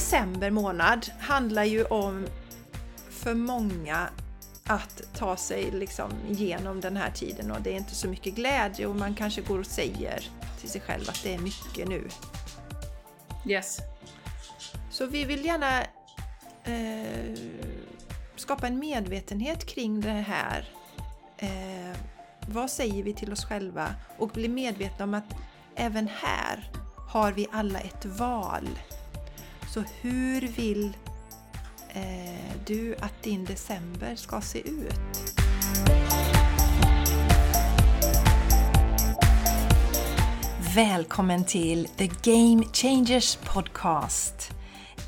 december månad handlar ju om för många att ta sig liksom igenom den här tiden och det är inte så mycket glädje och man kanske går och säger till sig själv att det är mycket nu. Yes. Så vi vill gärna eh, skapa en medvetenhet kring det här. Eh, vad säger vi till oss själva? Och bli medvetna om att även här har vi alla ett val. Så hur vill eh, du att din december ska se ut? Välkommen till The Game Changers Podcast.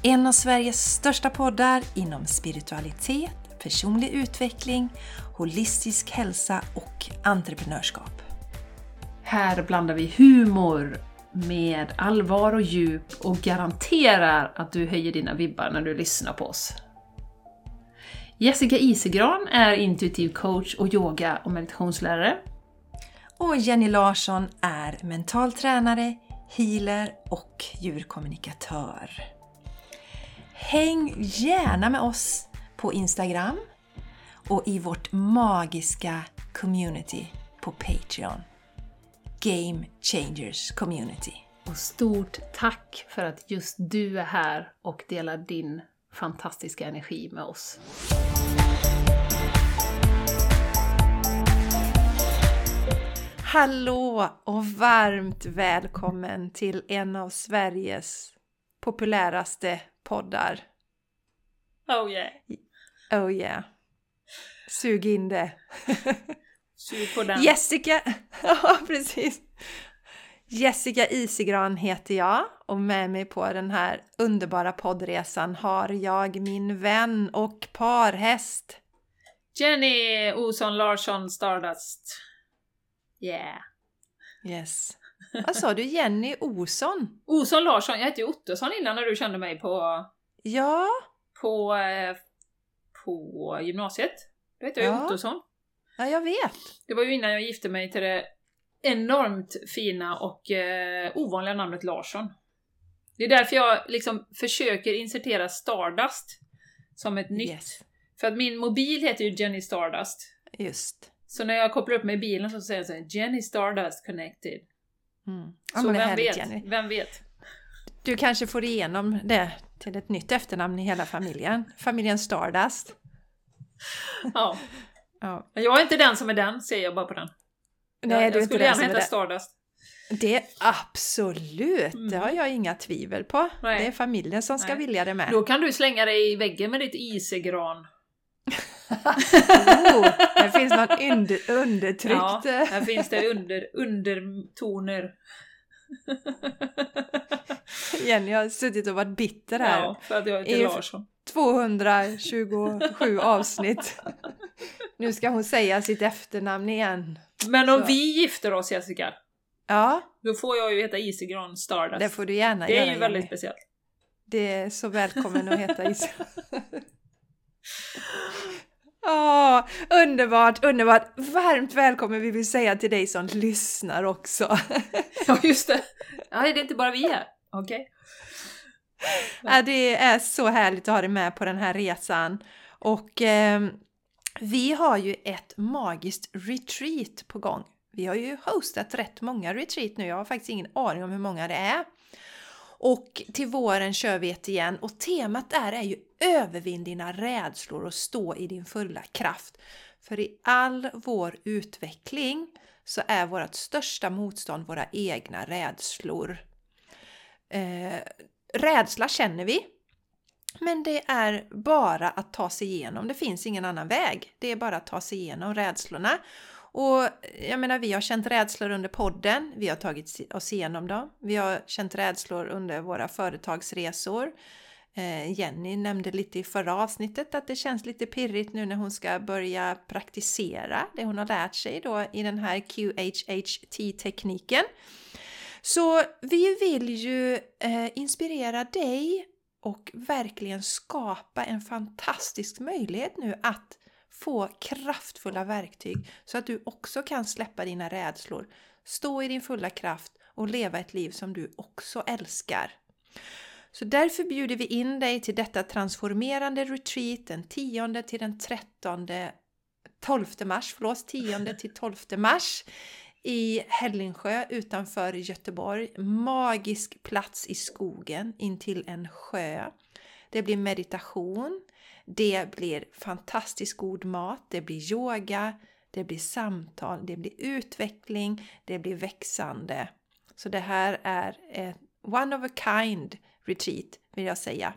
En av Sveriges största poddar inom spiritualitet, personlig utveckling, holistisk hälsa och entreprenörskap. Här blandar vi humor med allvar och djup och garanterar att du höjer dina vibbar när du lyssnar på oss. Jessica Isegran är intuitiv coach och yoga och meditationslärare. Och Jenny Larsson är mental tränare, healer och djurkommunikatör. Häng gärna med oss på Instagram och i vårt magiska community på Patreon. Game Changers Community. Och stort tack för att just du är här och delar din fantastiska energi med oss. Hallå och varmt välkommen till en av Sveriges populäraste poddar. Oh yeah! Oh yeah! Sug in det! Sug på den! Jessica! Ja, precis! Jessica Isigran heter jag och med mig på den här underbara poddresan har jag min vän och parhäst. Jenny Olsson Larsson Stardust. Yeah! Yes. Vad sa du? Jenny Olsson? Olsson Larsson, jag hette ju Ottosson innan när du kände mig på, Ja, på, eh, på gymnasiet. Då hette jag Ja. Ottosson. Ja, jag vet. Det var ju innan jag gifte mig till det enormt fina och eh, ovanliga namnet Larsson. Det är därför jag liksom försöker insertera Stardust som ett nytt. Yes. För att min mobil heter ju Jenny Stardust. Just. Så när jag kopplar upp mig i bilen så säger jag så här, Jenny Stardust connected. Mm. Ja, så vem vet? Jenny. Vem vet? Du kanske får igenom det till ett nytt efternamn i hela familjen. Familjen Stardust. Ja. Ja. Jag är inte den som är den, ser jag bara på den. Nej, jag, du är jag skulle den gärna är heta det. Stardust. Det absolut, Mm. det har jag inga tvivel på. Nej. Det är familjen som ska Nej. vilja det med. Då kan du slänga dig i väggen med ditt isegran. oh, det finns något under, undertryckt. Ja, här finns det under, undertoner. Jenny har suttit och varit bitter här. Ja, för att jag heter Är- Larsson. 227 avsnitt. Nu ska hon säga sitt efternamn igen. Men om Så. vi gifter oss Jessica, Ja, då får jag ju heta Isegran Stardust. det får du gärna Det göra är ju väldigt Jenny. speciellt. Det är så välkommen att heta Is. Åh, underbart, underbart! Varmt välkommen vill vi säga till dig som lyssnar också. Ja, just det. Ja, det är inte bara vi här. Okej. Ja, det är så härligt att ha dig med på den här resan. Och eh, vi har ju ett magiskt retreat på gång. Vi har ju hostat rätt många retreat nu, jag har faktiskt ingen aning om hur många det är. Och till våren kör vi ett igen och temat där är ju övervinn dina rädslor och stå i din fulla kraft. För i all vår utveckling så är vårt största motstånd våra egna rädslor. Eh, rädsla känner vi, men det är bara att ta sig igenom. Det finns ingen annan väg. Det är bara att ta sig igenom rädslorna. Och jag menar, vi har känt rädslor under podden. Vi har tagit oss igenom dem. Vi har känt rädslor under våra företagsresor. Eh, Jenny nämnde lite i förra avsnittet att det känns lite pirrigt nu när hon ska börja praktisera det hon har lärt sig då i den här QHHT-tekniken. Så vi vill ju eh, inspirera dig och verkligen skapa en fantastisk möjlighet nu att få kraftfulla verktyg så att du också kan släppa dina rädslor, stå i din fulla kraft och leva ett liv som du också älskar. Så därför bjuder vi in dig till detta transformerande retreat den 10 till den 13 12 mars, förlåt, 10 till 12 mars i Hällingsjö utanför Göteborg. Magisk plats i skogen intill en sjö. Det blir meditation, det blir fantastiskt god mat, det blir yoga, det blir samtal, det blir utveckling, det blir växande. Så det här är ett one of a kind retreat vill jag säga.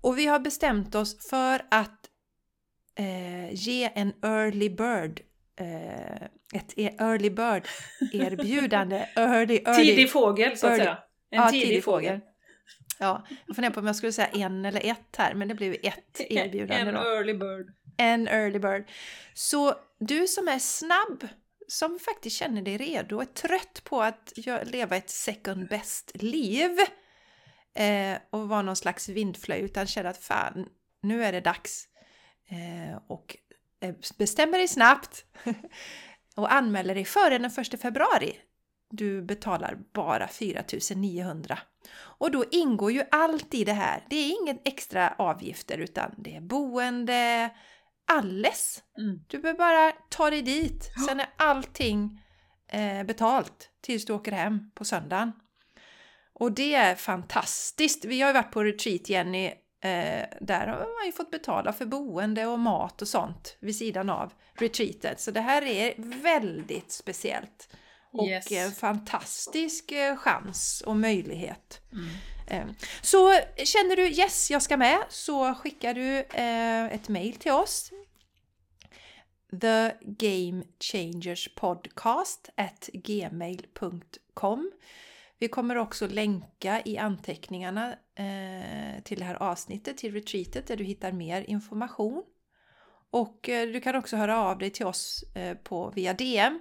Och vi har bestämt oss för att eh, ge en early bird eh, ett e- early bird erbjudande. early, early, tidig fågel så att early, säga. En ja, tidig, tidig fågel. fågel. Ja, jag funderar på om jag skulle säga en eller ett här, men det blev ett erbjudande En då. early bird. En early bird. Så du som är snabb, som faktiskt känner dig redo, är trött på att leva ett second best-liv eh, och vara någon slags vindflöjt, utan känner att fan, nu är det dags. Eh, och eh, bestämmer dig snabbt och anmäler dig före den 1 februari. Du betalar bara 4900. Och då ingår ju allt i det här. Det är ingen extra avgifter utan det är boende, alles. Mm. Du behöver bara ta dig dit. Sen är allting eh, betalt tills du åker hem på söndagen. Och det är fantastiskt. Vi har ju varit på retreat Jenny. Eh, där har man ju fått betala för boende och mat och sånt vid sidan av retreatet. Så det här är väldigt speciellt. Och Yes. en fantastisk eh, chans och möjlighet. Mm. Eh, Så känner du yes, jag ska med så skickar du eh, ett mail till oss. The Game Changers Podcast at gmail.com vi kommer också länka i anteckningarna eh, till det här avsnittet, till retreatet där du hittar mer information. Och eh, du kan också höra av dig till oss eh, på, via DM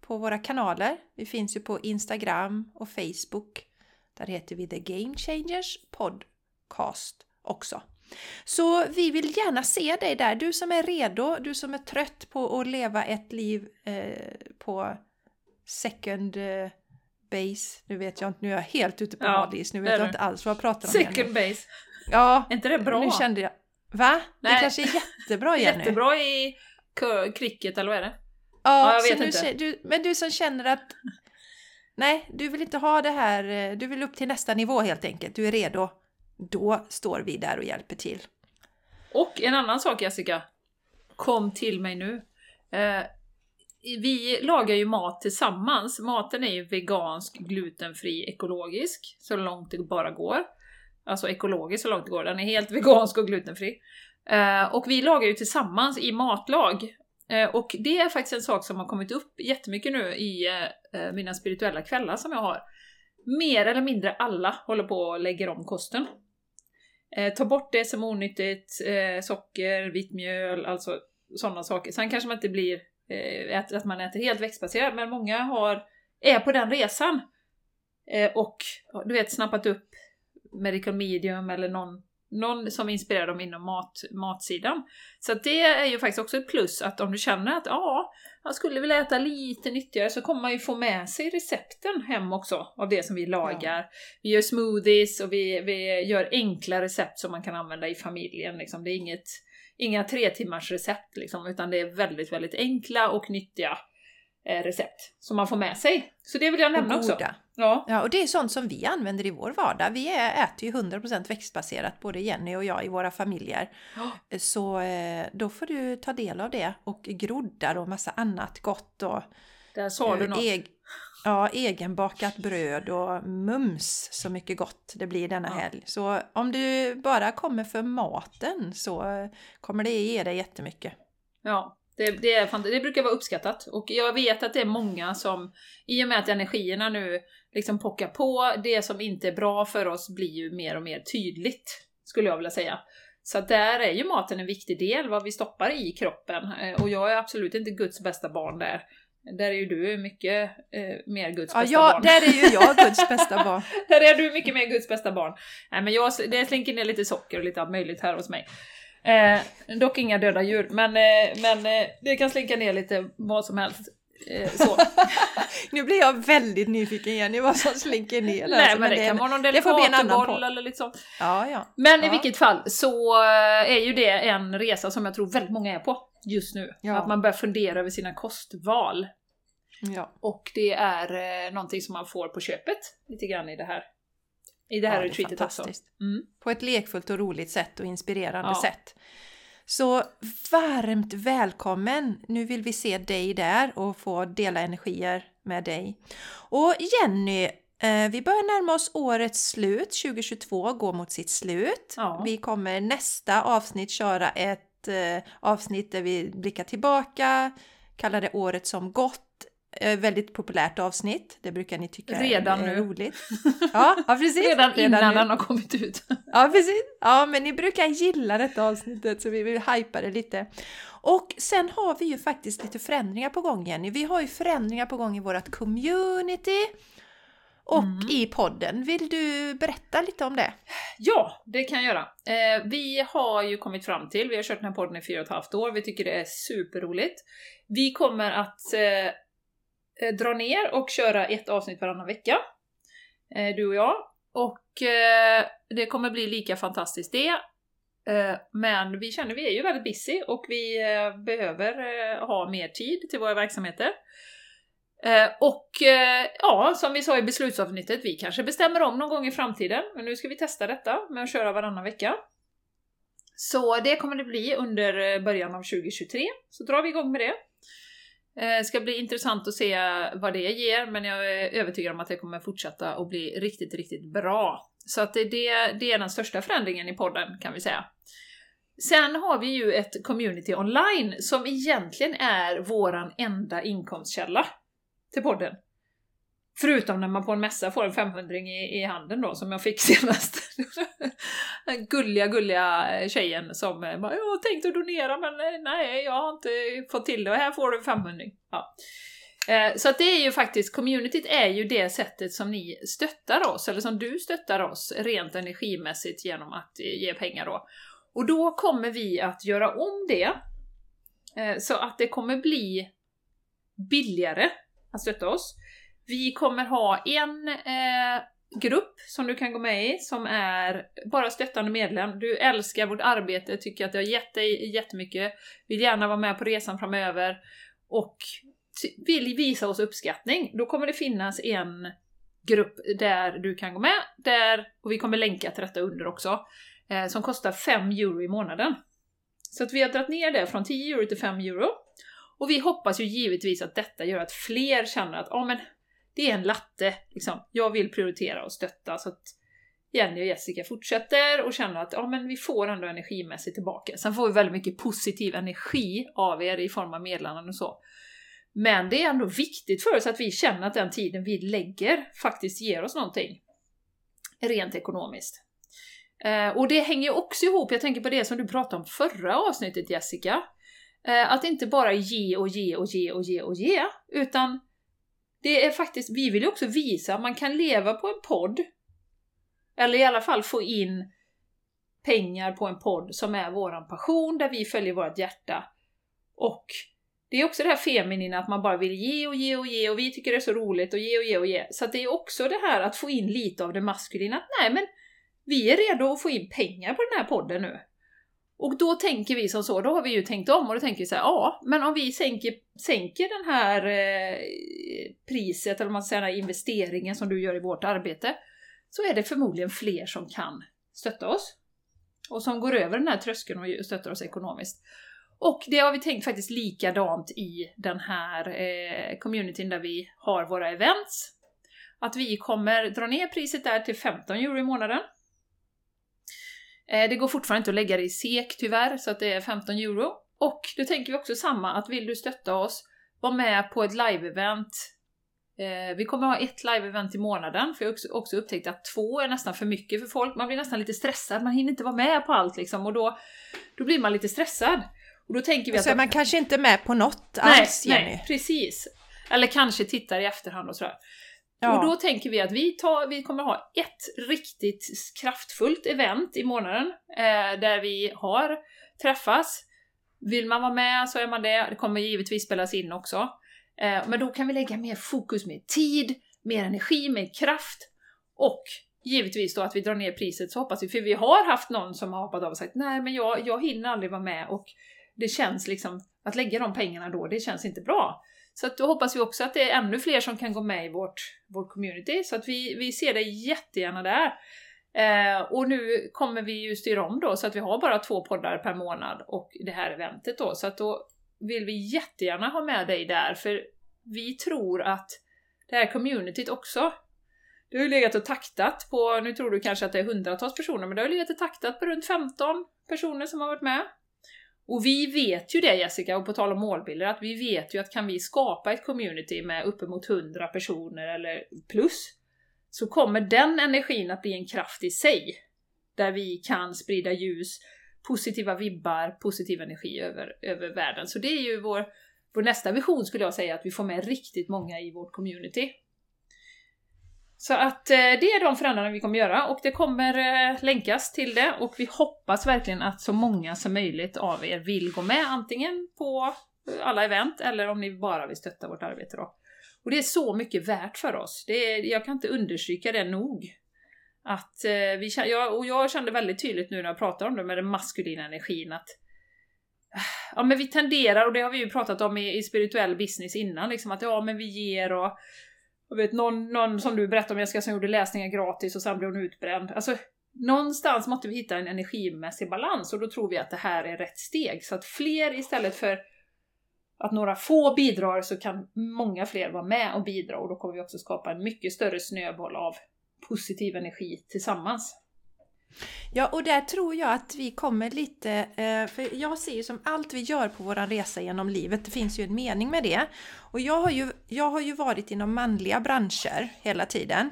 på våra kanaler. Vi finns ju på Instagram och Facebook. Där heter vi The Game Changers Podcast också. Så vi vill gärna se dig där, du som är redo, du som är trött på att leva ett liv eh, på second eh, base. Nu vet jag inte, nu är jag helt ute på Ja, hal is, nu det vet jag du. inte alls vad jag pratar om. igen. Second base. Ja, Är inte det bra? nu kände jag... Va? Det Nej. kanske är jättebra Jenny? Jättebra i cricket eller vad är det? Ja, Ja, jag vet inte. Du, men du som känner att nej, du vill inte ha det här, eh, du vill upp till nästa nivå helt enkelt, du är redo. Då står vi där och hjälper till. Och en annan sak Jessica. Kom till mig nu. Eh, vi lagar ju mat tillsammans. Maten är ju vegansk, glutenfri, ekologisk. Så långt det bara går. Alltså ekologisk så långt det går. Den är helt vegansk och glutenfri. Eh, och vi lagar ju tillsammans i matlag. Eh, och det är faktiskt en sak som har kommit upp jättemycket nu i eh, eh mina spirituella kvällar som jag har. Mer eller mindre alla håller på och lägger om kosten. Eh, ta bort det som är onyttigt, eh, socker, vitt mjöl, alltså sådana saker. Sen kanske man inte blir, äter, att man äter helt växtbaserat, men många har, är på den resan. Eh, och du vet, snappat upp Medical Medium eller någon, någon som inspirerar dem inom mat, matsidan. Så det är ju faktiskt också ett plus att om du känner att ja, jag skulle vilja äta lite nyttigare så kommer man ju få med sig recepten hem också av det som vi lagar. Vi gör smoothies och vi, vi gör enkla recept som man kan använda i familjen. Liksom. Det är inget, inga tre timmars recept liksom, utan det är väldigt, väldigt enkla och nyttiga eh, recept som man får med sig. Så det vill jag nämna och också. goda. Ja, Ja, och det är sånt som vi använder i vår vardag. Vi äter ju 100% växtbaserat, både Jenny och jag i våra familjer. Så eh, då får du ta del av det och groddar och massa annat gott och där sa du eh, något. eg- ja, egenbakat bröd och mums så mycket gott det blir denna Ja. helg. Så om du bara kommer för maten så kommer det ge dig jättemycket. Ja, det, det, är, det brukar vara uppskattat. Och jag vet att det är många som, i och med att energierna nu liksom pockar på, det som inte är bra för oss blir ju mer och mer tydligt, skulle jag vilja säga. Så där är ju maten en viktig del, vad vi stoppar i kroppen. Eh, Och jag är absolut inte Guds bästa barn där. Där är ju du mycket eh, mer Guds Ja, bästa ja barn. där är ju jag Guds bästa barn. Där är du mycket mer Guds bästa barn. Nej, men jag, det slinker ner lite socker och lite allt möjligt här hos mig. Eh, dock inga döda djur, men, eh, men eh, det kan slinka ner lite vad som helst. Eh, så. Nu blir jag väldigt nyfiken Jenny vad som slinker ner där. Nej alltså, men det, kan vara någon det podd. eller sånt. Ja, ja. Men i Ja. vilket fall så eh, är ju det en resa som jag tror väldigt många är på just nu. Ja. Att man börjar fundera över sina kostval. ja. Och det är eh, någonting som man får på köpet lite grann i det här, i det här Ja, retreatet också. fantastiskt. Mm. På ett lekfullt och roligt sätt och inspirerande Ja. sätt. Så varmt välkommen! Nu vill vi se dig där och få dela energier med dig. Och Jenny, eh, vi börjar närma oss årets slut. 2022 går mot sitt slut. Ja. Vi kommer nästa avsnitt köra ett eh, avsnitt där vi blickar tillbaka, kallar det året som gått. Eh, väldigt populärt avsnitt. Det brukar ni tycka Redan är, är nu. roligt. Ja, ja precis. Redan, innan nu. den har kommit ut. Ja, precis. Ja, men ni brukar gilla detta avsnittet så vi vill hypa det lite. Och sen har vi ju faktiskt lite förändringar på gång Jenny. Vi har ju förändringar på gång i vårt community och Mm. i podden. Vill du berätta lite om det? Ja, det kan jag göra. Eh, vi har ju kommit fram till, vi har kört den här podden i fyra och ett halvt år, vi tycker det är superroligt. Vi kommer att eh, eh, dra ner och köra ett avsnitt varannan vecka, eh, du och jag. Och eh, det kommer bli lika fantastiskt det. Eh, men vi känner, vi är ju väldigt busy och vi eh, behöver eh, ha mer tid till våra verksamheter. Eh, och eh, ja, som vi sa i beslutsavsnittet, vi kanske bestämmer om någon gång i framtiden, men nu ska vi testa detta med att köra varannan vecka. Så det kommer det bli under eh, början av 2023, så drar vi igång med det. Eh, ska bli intressant att se vad det ger, men jag är övertygad om att det kommer fortsätta att bli riktigt, riktigt bra. Så att det, det, det är den största förändringen i podden, kan vi säga. Sen har vi ju ett community online som egentligen är våran enda inkomstkälla till podden. Förutom när man på en mässa får en 500 i, i handen då, som jag fick senast. Den gulliga, gulliga eh, tjejen som eh, bara “Jag tänkte donera men eh, nej, jag har inte fått till det och här får du en 500 ja. Så att det är ju faktiskt, communityt är ju det sättet som ni stöttar oss, eller som du stöttar oss rent energimässigt genom att ge pengar då. Och då kommer vi att göra om det, så att det kommer bli billigare att stötta oss. Vi kommer ha en eh, grupp som du kan gå med i som är bara stöttande medlem. Du älskar vårt arbete, tycker att det har gett dig jättemycket, vill gärna vara med på resan framöver och vill visa oss uppskattning. Då kommer det finnas en grupp där du kan gå med, där, och vi kommer länka till detta under också, eh, som kostar 5 euro i månaden. Så att vi har dragit ner det från 10 euro till 5 euro. Och vi hoppas ju givetvis att detta gör att fler känner att ja men det är en latte, liksom. jag vill prioritera och stötta så att Jenny och Jessica fortsätter och känner att ja men vi får ändå energimässigt tillbaka. Sen får vi väldigt mycket positiv energi av er i form av meddelanden och så. Men det är ändå viktigt för oss att vi känner att den tiden vi lägger faktiskt ger oss någonting. Rent ekonomiskt. Eh, och det hänger också ihop, jag tänker på det som du pratade om förra avsnittet Jessica. Eh, att inte bara ge och ge och ge och ge och ge, utan det är faktiskt, vi vill ju också visa att man kan leva på en podd, eller i alla fall få in pengar på en podd som är våran passion, där vi följer vårt hjärta. Och det är också det här feminina, att man bara vill ge och ge och ge och vi tycker det är så roligt och ge och ge och ge. Så att det är också det här att få in lite av det maskulina, att nej men vi är redo att få in pengar på den här podden nu. Och då tänker vi som så, då har vi ju tänkt om och då tänker vi så här, ja, men om vi sänker, sänker den här eh, priset, eller om man säger den här investeringen som du gör i vårt arbete, så är det förmodligen fler som kan stötta oss. Och som går över den här tröskeln och stöttar oss ekonomiskt. Och det har vi tänkt faktiskt likadant i den här eh, communityn där vi har våra events. Att vi kommer dra ner priset där till 15 euro i månaden. Eh, Det går fortfarande inte att lägga det i SEK tyvärr, så att det är 15 euro. Och då tänker vi också samma, att vill du stötta oss, var med på ett live-event. Eh, Vi kommer ha ett live-event i månaden, för jag har också- upptäckt att två är nästan för mycket för folk. Man blir nästan lite stressad, man hinner inte vara med på allt liksom, och då, då blir man lite stressad. Och då tänker vi Så är att... man kanske inte med på något nej, alls Jenny. nej, precis. Eller kanske tittar i efterhand och sådär. Ja. Och då tänker vi att vi, tar, vi kommer ha ett riktigt kraftfullt event i månaden eh, där vi har träffas. Vill man vara med så är man det. Det kommer givetvis spelas in också. Eh, men då kan vi lägga mer fokus, mer tid, mer energi, mer kraft och givetvis då att vi drar ner priset så hoppas vi, för vi har haft någon som har hoppat av och sagt nej men jag, jag hinner aldrig vara med och det känns liksom, att lägga de pengarna då, det känns inte bra. Så att då hoppas vi också att det är ännu fler som kan gå med i vårt, vårt community, så att vi, vi ser dig jättegärna där. Eh, och nu kommer vi ju styra om då så att vi har bara två poddar per månad och det här eventet då, så att då vill vi jättegärna ha med dig där, för vi tror att det här communityt också du har ju legat och taktat på, nu tror du kanske att det är hundratals personer, men det har ju legat och taktat på runt 15 personer som har varit med. Och vi vet ju det Jessica, och på tal om målbilder, att vi vet ju att kan vi skapa ett community med uppemot 100 personer eller plus, så kommer den energin att bli en kraft i sig. Där vi kan sprida ljus, positiva vibbar, positiv energi över, över världen. Så det är ju vår, vår nästa vision skulle jag säga, att vi får med riktigt många i vårt community. Så att eh, det är de förändringarna vi kommer göra och det kommer eh, länkas till det och vi hoppas verkligen att så många som möjligt av er vill gå med antingen på eh, alla event eller om ni bara vill stötta vårt arbete då. Och det är så mycket värt för oss. Det är, jag kan inte understryka det nog. Att vi, jag, och jag kände väldigt tydligt nu när jag pratar om det med den maskulina energin att Ja men vi tenderar, och det har vi ju pratat om i, i spirituell business innan, liksom att ja men vi ger och jag vet någon, någon som du berättade om Jessica som gjorde läsningar gratis och sen blev hon utbränd. Alltså, någonstans måste vi hitta en energimässig balans och då tror vi att det här är rätt steg. Så att fler istället för att några få bidrar så kan många fler vara med och bidra och då kommer vi också skapa en mycket större snöboll av positiv energi tillsammans. Ja, och där tror jag att vi kommer lite, eh, för jag ser ju som allt vi gör på våran resa genom livet, det finns ju en mening med det. Och jag har ju, jag har ju varit inom manliga branscher hela tiden.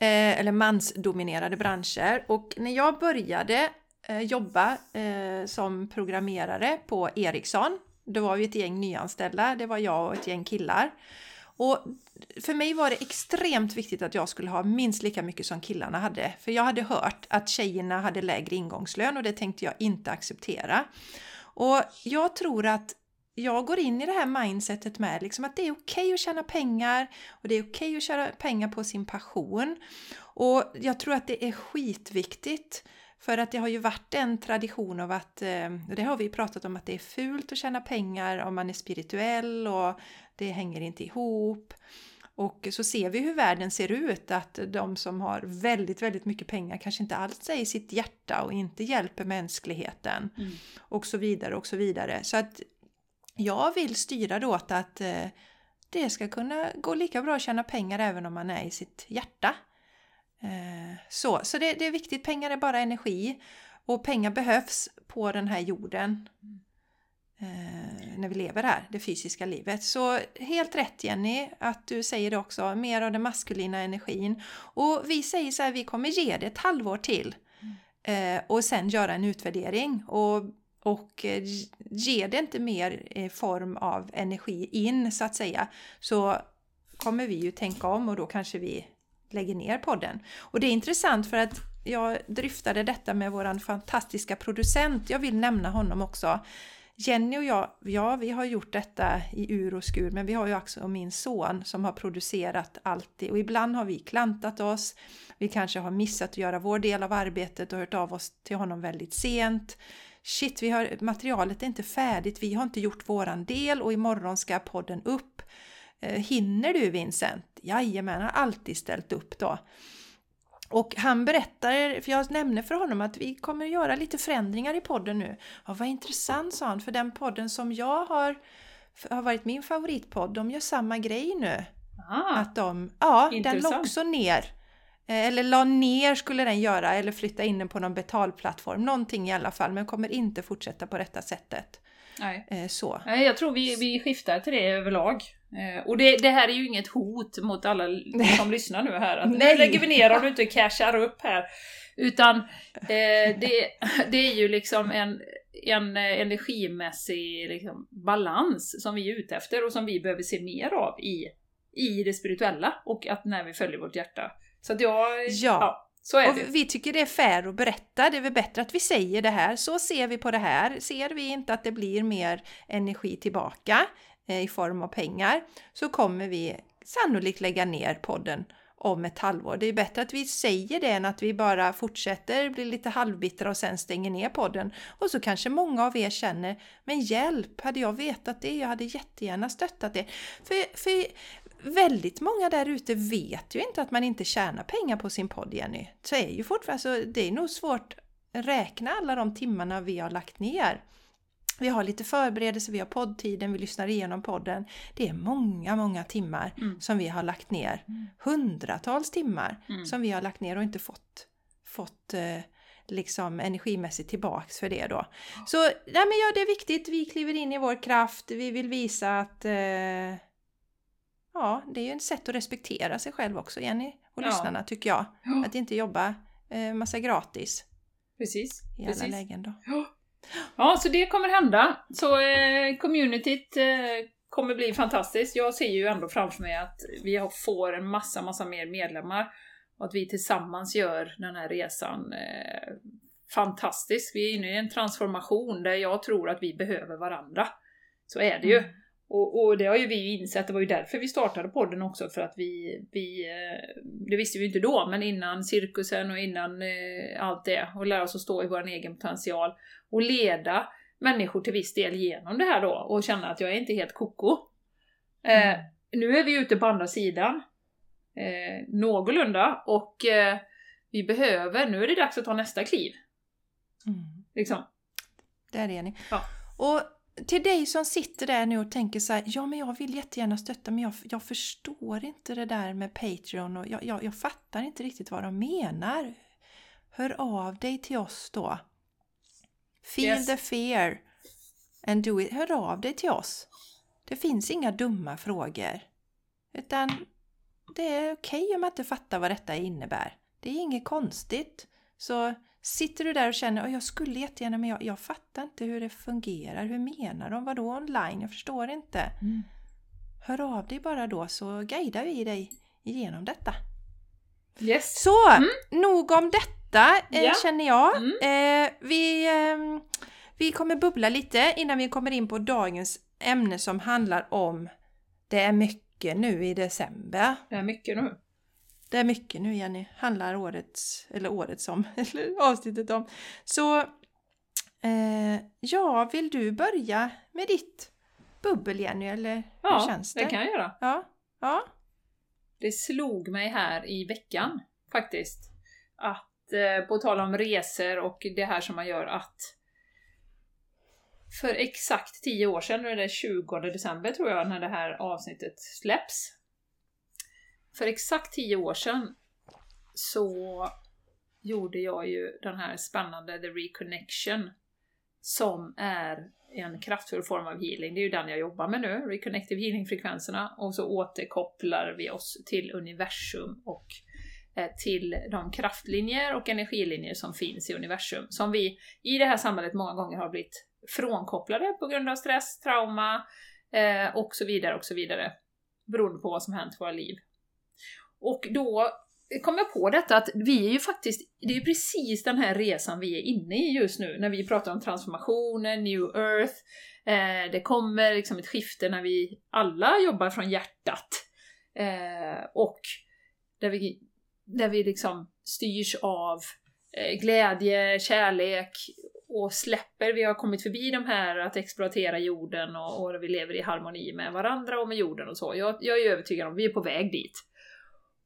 Eh, eller mansdominerade branscher. Och när jag började eh, jobba som programmerare på Ericsson, då var vi ett gäng nyanställda, det var jag och ett gäng killar. Och för mig var det extremt viktigt att jag skulle ha minst lika mycket som killarna hade. För jag hade hört att tjejerna hade lägre ingångslön och det tänkte jag inte acceptera. Och jag tror att jag går in i det här mindsetet med liksom att det är okej okay att tjäna pengar och det är okej okay att tjäna pengar på sin passion. Och jag tror att det är skitviktigt för att det har ju varit en tradition av att, eh, det har vi pratat om, att det är fult att tjäna pengar om man är spirituell och det hänger inte ihop. Och så ser vi hur världen ser ut, att de som har väldigt, väldigt mycket pengar kanske inte alls är i sitt hjärta och inte hjälper mänskligheten. Mm. Och så vidare och så vidare. Så att jag vill styra det åt att eh, det ska kunna gå lika bra att tjäna pengar även om man är i sitt hjärta. Eh, så så det, det, är viktigt, pengar är bara energi och pengar behövs på den här jorden. Eh, när vi lever här, det fysiska livet. Så helt rätt Jenny att du säger det också, mer av den maskulina energin. Och vi säger så här, vi kommer ge det ett halvår till eh, och sen göra en utvärdering. Och, och eh, ge det inte mer i form av energi in så att säga, så kommer vi ju tänka om och då kanske vi lägger ner podden. Och det är intressant för att jag dryftade detta med våran fantastiska producent. Jag vill nämna honom också. Jenny och jag, ja vi har gjort detta i ur och skur men vi har ju också min son som har producerat alltid och ibland har vi klantat oss. Vi kanske har missat att göra vår del av arbetet och hört av oss till honom väldigt sent. Shit, vi har, materialet är inte färdigt, vi har inte gjort våran del och imorgon ska podden upp. Eh, hinner du Vincent? Jajamän, har alltid ställt upp då. Och han berättar, för jag nämner för honom att vi kommer att göra lite förändringar i podden nu. Ja, vad intressant sa han, för den podden som jag har, har varit min favoritpodd, de gör samma grej nu. Ah, att de, ja, den la också ner. Eh, eller la ner skulle den göra, eller flytta in den på någon betalplattform. Någonting i alla fall, men kommer inte fortsätta på detta sättet. Nej. Eh, så. Nej, jag tror vi, vi skiftar till det överlag. Eh, och det, det, här är ju inget hot mot alla som lyssnar nu här, att nu lägger vi ner om du inte cashar upp här. Utan eh, det, det är ju liksom en, en energimässig liksom, balans som vi är ute efter och som vi behöver se mer av i, i det spirituella och att när vi följer vårt hjärta. Så att jag... Ja. ja så är och det. Vi tycker det är fair att berätta, det är väl bättre att vi säger det här. Så ser vi på det här. Ser vi inte att det blir mer energi tillbaka Eh, i form av pengar så kommer vi sannolikt lägga ner podden om ett halvår. Det är bättre att vi säger det än att vi bara fortsätter, blir lite halvbittra och sen stänger ner podden. Och så kanske många av er känner, men hjälp, hade jag vetat det, jag hade jättegärna stöttat det. För, för väldigt många där ute vet ju inte att man inte tjänar pengar på sin podd, Jenny. Så är ju fortfarande, alltså, det är nog svårt att räkna alla de timmarna vi har lagt ner. Vi har lite förberedelse, vi har poddtiden, vi lyssnar igenom podden. Det är många, många timmar mm. som vi har lagt ner. Mm. Hundratals timmar mm. som vi har lagt ner och inte fått, fått eh, liksom energimässigt tillbaks för det då. Så nej men ja, det är viktigt, vi kliver in i vår kraft, vi vill visa att eh, ja, det är ju ett sätt att respektera sig själv också, Jenny och ja. lyssnarna tycker jag. Ja. Att inte jobba eh, massa gratis. Precis. I precis. alla lägen då. Ja. Så det kommer hända. Så eh, communityt eh, kommer bli fantastiskt. Jag ser ju ändå framför mig att vi får en massa, massa mer medlemmar och att vi tillsammans gör den här resan eh, fantastisk. Vi är inne i en transformation där jag tror att vi behöver varandra. Så är det ju. Mm. Och, och, det har ju vi insett, det var ju därför vi startade podden också, för att vi, vi eh, det visste vi inte då, men innan cirkusen och innan eh, allt det, och lära oss att stå i vår egen potential och leda människor till viss del genom det här då och känna att jag är inte helt koko. Eh, mm. nu är vi ute på andra sidan, eh, någorlunda, och eh, vi behöver, nu är det dags att ta nästa kliv. Mm. Liksom. Där är ni. Ja. Och till dig som sitter där nu och tänker så här, ja men jag vill jättegärna stötta men jag, jag förstår inte det där med Patreon och jag, jag, jag fattar inte riktigt vad de menar. Hör av dig till oss då. Feel yes. the fear and do it. Hör av dig till oss. Det finns inga dumma frågor. Utan det är okej okay om man inte fattar vad detta innebär. Det är inget konstigt. Så Sitter du där och känner att jag skulle jättegärna men jag, jag fattar inte hur det fungerar. Hur menar de? Vadå online? Jag förstår inte. Mm. Hör av dig bara då så guidar vi dig igenom detta. Yes. Så, mm. nog om detta eh, ja. känner jag. Mm. Eh, vi, eh, vi kommer bubbla lite innan vi kommer in på dagens ämne som handlar om Det är mycket nu i december. Det är mycket nu. Det är mycket nu Jenny, handlar årets, eller årets om, eller avsnittet om. Så eh, ja, vill du börja med ditt bubbel Jenny eller ja, hur känns det? det kan jag göra. Ja, ja. Det slog mig här i veckan faktiskt att eh, på tal om resor och det här som man gör att för exakt tio år sedan, det är 20 december tror jag, när det här avsnittet släpps, för exakt tio år sedan så gjorde jag ju den här spännande The Reconnection som är en kraftfull form av healing. Det är ju den jag jobbar med nu, Reconnective Healing-frekvenserna. Och så återkopplar vi oss till universum och eh, till de kraftlinjer och energilinjer som finns i universum. Som vi i det här samhället många gånger har blivit frånkopplade på grund av stress, trauma eh, och så vidare och så vidare. Beroende på vad som hänt i våra liv. Och då kom jag på detta att vi är ju faktiskt, det är ju precis den här resan vi är inne i just nu när vi pratar om transformationen, new earth, eh, det kommer liksom ett skifte när vi alla jobbar från hjärtat. Eh, och där vi, där vi liksom styrs av eh, glädje, kärlek och släpper, vi har kommit förbi de här att exploatera jorden och, och vi lever i harmoni med varandra och med jorden och så. Jag, jag är övertygad om att vi är på väg dit.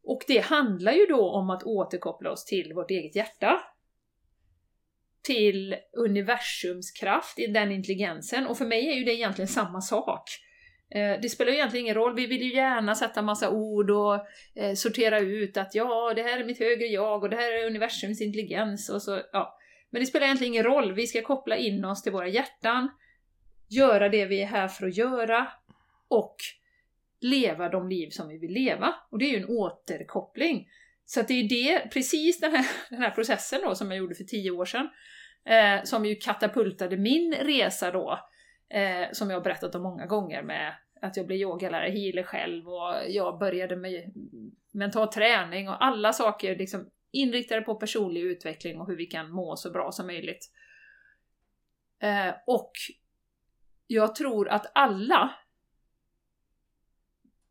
Och det handlar ju då om att återkoppla oss till vårt eget hjärta. Till universums kraft, den intelligensen. Och för mig är ju det egentligen samma sak. Eh, det spelar ju egentligen ingen roll, vi vill ju gärna sätta massa ord och eh, sortera ut att ja, det här är mitt högre jag och det här är universums intelligens och så, ja. Men det spelar egentligen ingen roll, vi ska koppla in oss till våra hjärtan, göra det vi är här för att göra och leva de liv som vi vill leva. Och det är ju en återkoppling. Så att det är det, precis den här, den här processen då som jag gjorde för tio år sedan, eh, som ju katapultade min resa då, eh, som jag har berättat om många gånger med att jag blev yogalärare, healer själv och jag började med mental träning och alla saker liksom inriktade på personlig utveckling och hur vi kan må så bra som möjligt. Eh, och jag tror att alla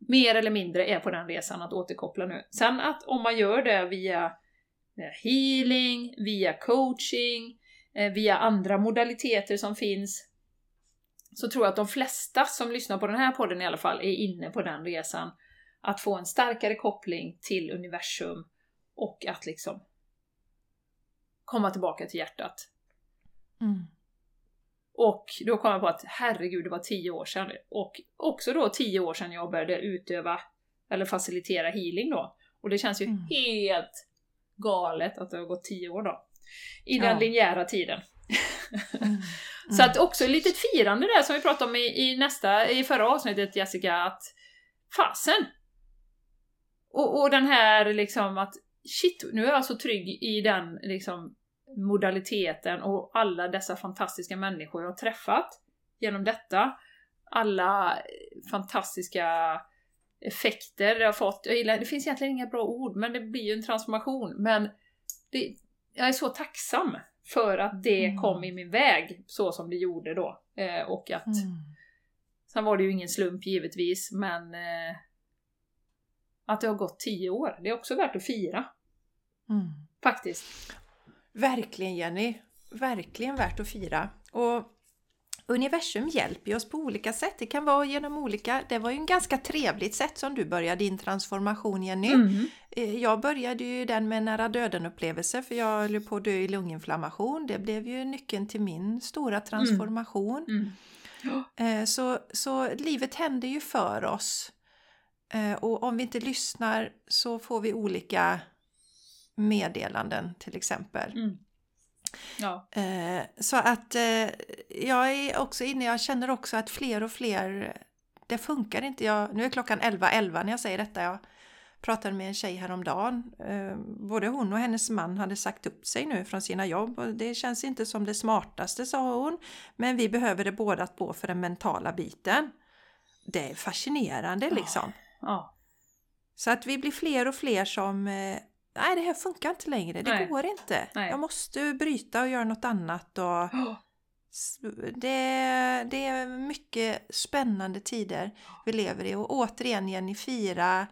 mer eller mindre är på den resan att återkoppla nu. Sen att om man gör det via eh, healing, via coaching, eh, via andra modaliteter som finns, så tror jag att de flesta som lyssnar på den här podden i alla fall är inne på den resan. Att få en starkare koppling till universum och att liksom komma tillbaka till hjärtat. Mm. Och då kom jag på att herregud, det var tio år sedan. Och också då tio år sedan jag började utöva eller facilitera healing då. Och det känns ju Mm. helt galet att det har gått tio år då. I Ja. den linjära tiden. Mm. Så att också ett litet firande där som vi pratade om i, i nästa, i förra avsnittet Jessica, att fasen! Och, och den här liksom att shit, nu är jag så trygg i den liksom modaliteten och alla dessa fantastiska människor jag har träffat genom detta. Alla fantastiska effekter jag har fått. Jag gillar, det finns egentligen inga bra ord, men det blir ju en transformation. Men det, jag är så tacksam för att det Mm. kom i min väg så som det gjorde då. Eh, och att, Mm. sen var det ju ingen slump givetvis, men eh, att det har gått tio år, det är också värt att fira. Mm. Faktiskt. Verkligen Jenny! Verkligen värt att fira. Och universum hjälper oss på olika sätt. Det kan vara genom olika... Det var ju en ganska trevligt sätt som du började din transformation Jenny. Mm. Jag började ju den med nära döden upplevelse för jag höll på att dö i lunginflammation. Det blev ju nyckeln till min stora transformation. Mm. Eh, Så, så livet händer ju för oss. Eh, Och om vi inte lyssnar så får vi olika meddelanden till exempel. Mm. Ja. Eh, Så att eh, jag är också inne, jag känner också att fler och fler, det funkar inte. Jag, nu är klockan 11.11 när jag säger detta. Jag pratade med en tjej häromdagen. Eh, Både hon och hennes man hade sagt upp sig nu från sina jobb och det känns inte som det smartaste sa hon. Men vi behöver det båda två för den mentala biten. Det är fascinerande Ja. liksom. ja. Så att vi blir fler och fler som Nej, det här funkar inte längre. Det Nej. går inte. Nej. Jag måste bryta och göra något annat. Och det, det är mycket spännande tider vi lever i. Och återigen Jenny, fira.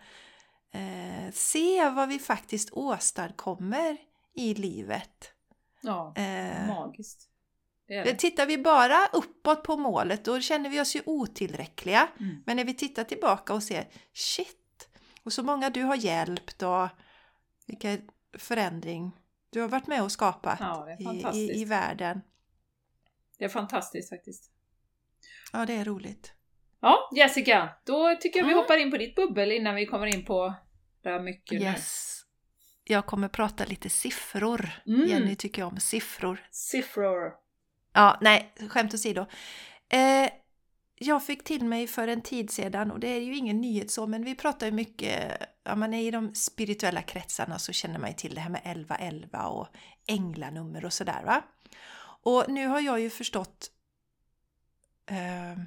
Eh, se vad vi faktiskt åstadkommer i livet. ja. Eh, Magiskt. Det det. tittar vi bara uppåt på målet då känner vi oss ju otillräckliga. Mm. Men när vi tittar tillbaka och ser shit, och så många du har hjälpt och vilken förändring du har varit med och skapat Ja, i, i, i världen. Det är fantastiskt faktiskt. Ja, det är roligt. Ja, Jessica, då tycker jag vi hoppar in på ditt bubbel innan vi kommer in på det här mycket nu. Yes. Jag kommer prata lite siffror. Mm. Jenny tycker om siffror. Siffror. Ja, nej, skämt åsido. Eh, jag fick till mig för en tid sedan, och det är ju ingen nyhet så, men vi pratar ju mycket, ja man är i de spirituella kretsarna så känner man ju till det här med 1111 och änglanummer och sådär va. Och nu har jag ju förstått eh,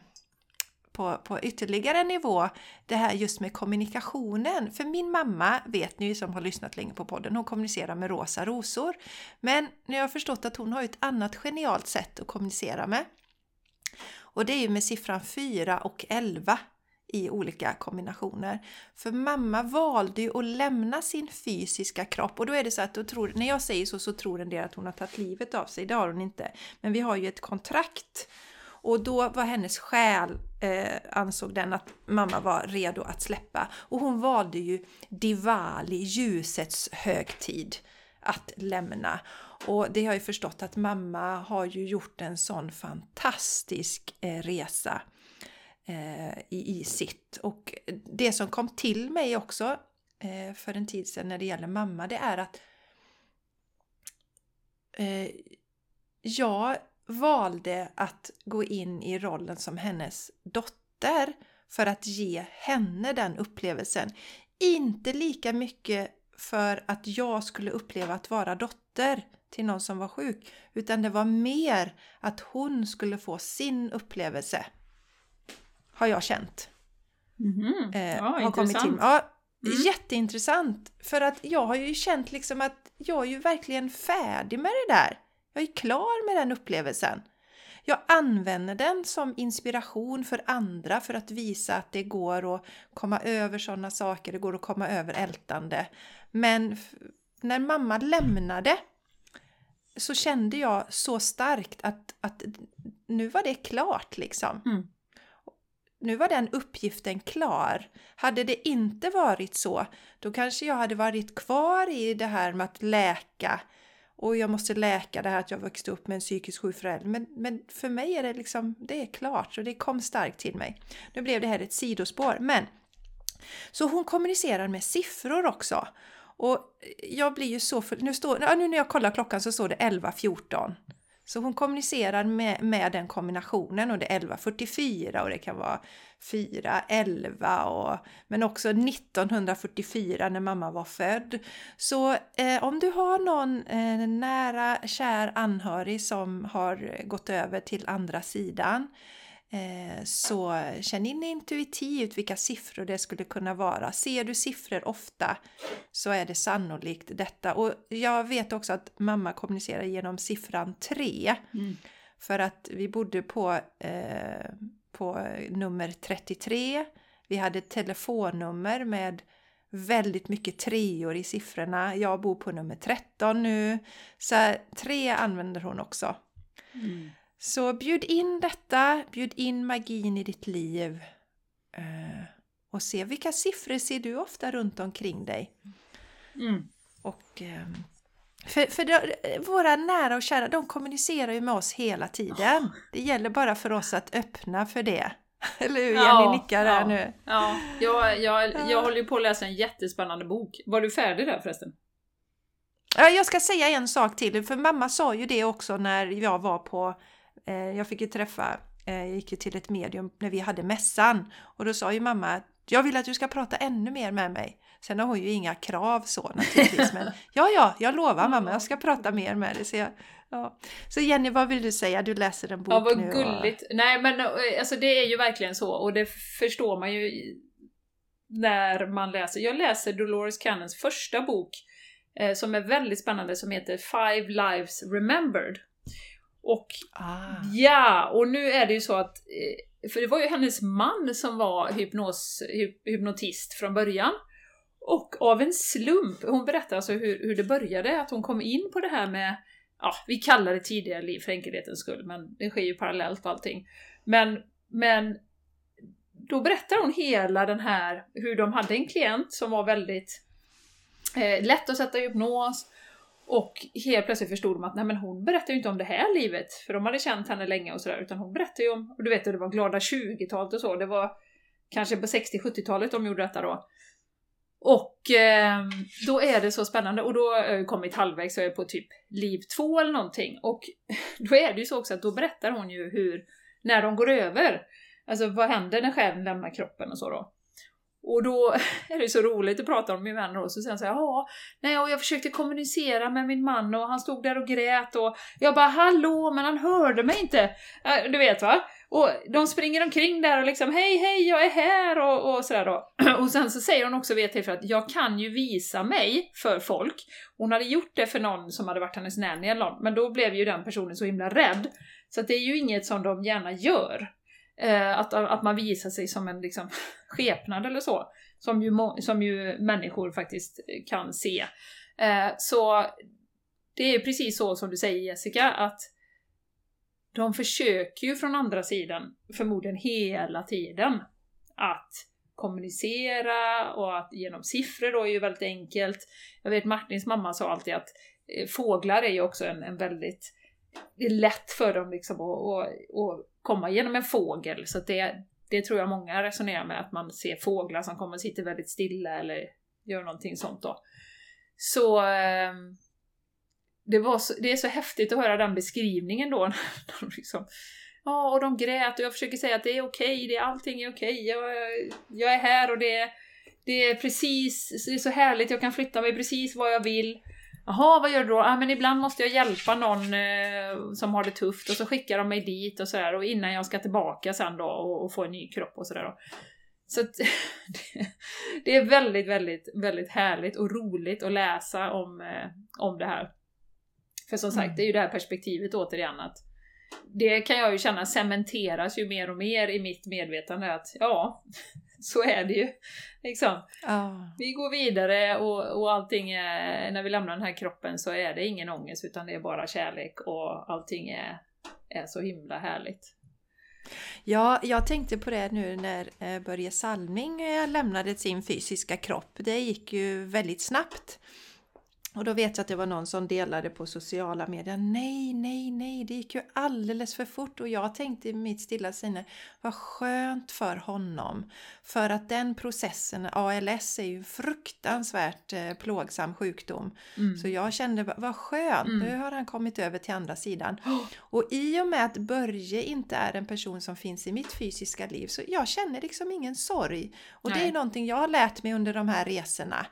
på, på ytterligare en nivå det här just med kommunikationen. För min mamma, vet ni som har lyssnat länge på podden, hon kommunicerar med rosa rosor. Men nu har jag förstått att hon har ett annat genialt sätt att kommunicera med. Och det är ju med siffran 4 och 11 i olika kombinationer. För mamma valde ju att lämna sin fysiska kropp och då är det så att då tror, när jag säger så så tror en del att hon har tagit livet av sig. Det har hon inte. Men vi har ju ett kontrakt och då var hennes själ, eh, ansåg den att mamma var redo att släppa. Och hon valde ju Diwali, ljusets högtid, att lämna. Och det har jag ju förstått att mamma har ju gjort en sån fantastisk eh, resa eh, i, i sitt. Och det som kom till mig också eh, för en tid sedan när det gäller mamma, det är att jag valde att gå in i rollen som hennes dotter för att ge henne den upplevelsen. Inte lika mycket för att jag skulle uppleva att vara dotter till någon som var sjuk, utan det var mer att hon skulle få sin upplevelse. Har jag känt. Mhm. Eh, ja, har kommit till. Ja, Mm. Jätteintressant! För att jag har ju känt liksom att jag är ju verkligen färdig med det där. Jag är klar med den upplevelsen. jag använder den som inspiration för andra för att visa att det går att komma över sådana saker, det går att komma över ältande. Men när mamma lämnade så kände jag så starkt att, att nu var det klart liksom. Mm. Nu var den uppgiften klar. Hade det inte varit så, då kanske jag hade varit kvar i det här med att läka och jag måste läka det här att jag växte upp med en psykiskt sjuk förälder. Men, men för mig är det liksom, det är klart och det kom starkt till mig. Nu blev det här ett sidospår, men så hon kommunicerar med siffror också. Och jag blir ju så för... Nu, står, nu när jag kollar klockan så står det 11.14. Så hon kommunicerar med, med den kombinationen och det är 11.44 och det kan vara 4.11 och men också 1944 när mamma var född. Så eh, om du har någon eh, nära kär anhörig som har gått över till andra sidan Eh, så känn in intuitivt vilka siffror det skulle kunna vara. Ser du siffror ofta så är det sannolikt detta. Och jag vet också att mamma kommunicerar genom siffran 3. Mm. För att vi bodde på, eh, på nummer 33. Vi hade ett telefonnummer med väldigt mycket treor i siffrorna. Jag bor på nummer 13 nu. Så tre använder hon också. Mm. Så bjud in detta, bjud in magin i ditt liv eh, och se vilka siffror ser du ofta runt omkring dig. Mm. Och, eh, för, för våra nära och kära, de kommunicerar ju med oss hela tiden. Det gäller bara för oss att öppna för det. Eller hur? Jenny ja, nickar där nu. Ja, jag, jag, jag håller ju på att läsa en jättespännande bok. Var du färdig där förresten? Ja, jag ska säga en sak till, för mamma sa ju det också när jag var på jag fick ju träffa, eh, jag gick ju till ett medium när vi hade mässan och då sa ju mamma att jag vill att du ska prata ännu mer med mig. Sen har hon ju inga krav så naturligtvis, men ja, ja, jag lovar mamma, jag ska prata mer med dig. Så, jag, ja. så Jenny, vad vill du säga? Du läser en bok ja, vad nu. gulligt! Och... Nej, men eh, alltså det är ju verkligen så och det förstår man ju när man läser. Jag läser Dolores Cannons första bok eh, som är väldigt spännande som heter Five Lives Remembered. Och ah. ja, och nu är det ju så att, eh, för det var ju hennes man som var hypnos, hypnotist från början. Och av en slump, hon berättar alltså hur, hur det började, att hon kom in på det här med, ja, vi kallar det tidigare liv för enkelhetens skull, men det sker ju parallellt och allting. Men, men då berättar hon hela den här, hur de hade en klient som var väldigt eh, lätt att sätta i hypnos, och helt plötsligt förstod de att nej men hon berättar ju inte om det här livet, för de hade känt henne länge och sådär, utan hon berättar ju om, och du vet det var glada 20-talet och så, det var kanske på 60-70-talet de gjorde detta då. Och eh, då är det så spännande, och då eh, har jag kommit halvvägs, så är jag på typ liv två eller någonting, och då är det ju så också att då berättar hon ju hur, när de går över, alltså vad händer när själen lämnar kroppen och så då. Och då är det så roligt att prata om min vän och så säger han så här, ja, nej, och jag försökte kommunicera med min man och han stod där och grät och jag bara hallå, men han hörde mig inte. Äh, du vet va? Och de springer omkring där och liksom hej hej jag är här och, och sådär då. Och sen så säger hon också vid ett tillfälle att jag kan ju visa mig för folk. Hon hade gjort det för någon som hade varit hennes nanny eller någon, men då blev ju den personen så himla rädd. Så att det är ju inget som de gärna gör. Eh, att, att man visar sig som en liksom, skepnad eller så. Som ju, som ju människor faktiskt kan se. Eh, så det är precis så som du säger Jessica, att de försöker ju från andra sidan, förmodligen hela tiden, att kommunicera och att genom siffror då är ju väldigt enkelt. Jag vet Martins mamma sa alltid att eh, fåglar är ju också en, en väldigt det är lätt för dem liksom att, att, att komma genom en fågel. Så det, det tror jag många resonerar med, att man ser fåglar som kommer och sitter väldigt stilla eller gör någonting sånt då. Så ehm, det, var så, det är så häftigt att höra den beskrivningen då. de liksom, ja, och de grät och jag försöker säga att det är okej, okay, allting är okej, okay, jag, jag är här och det, det är precis, det är så härligt, jag kan flytta mig precis var jag vill. Jaha, vad gör du då? Ah, men ibland måste jag hjälpa någon eh, som har det tufft och så skickar de mig dit och sådär och innan jag ska tillbaka sen då och, och få en ny kropp och sådär. Så att, det är väldigt, väldigt, väldigt härligt och roligt att läsa om, eh, om det här. För som sagt, mm. det är ju det här perspektivet återigen att det kan jag ju känna cementeras ju mer och mer i mitt medvetande att ja, så är det ju. Liksom. Ja. Vi går vidare och, och allting är, när vi lämnar den här kroppen så är det ingen ångest utan det är bara kärlek och allting är, är så himla härligt. Ja, jag tänkte på det nu när eh, Börje Salming eh, lämnade sin fysiska kropp. Det gick ju väldigt snabbt. Och då vet jag att det var någon som delade på sociala medier. Nej, nej, nej, det gick ju alldeles för fort. Och jag tänkte i mitt stilla sinne, vad skönt för honom. För att den processen, ALS är ju fruktansvärt eh, plågsam sjukdom. Mm. Så jag kände, vad skönt, Mm. nu har han kommit över till andra sidan. Och i och med att Börje inte är en person som finns i mitt fysiska liv så jag känner liksom ingen sorg. Och det Nej. är någonting jag har lärt mig under de här resorna.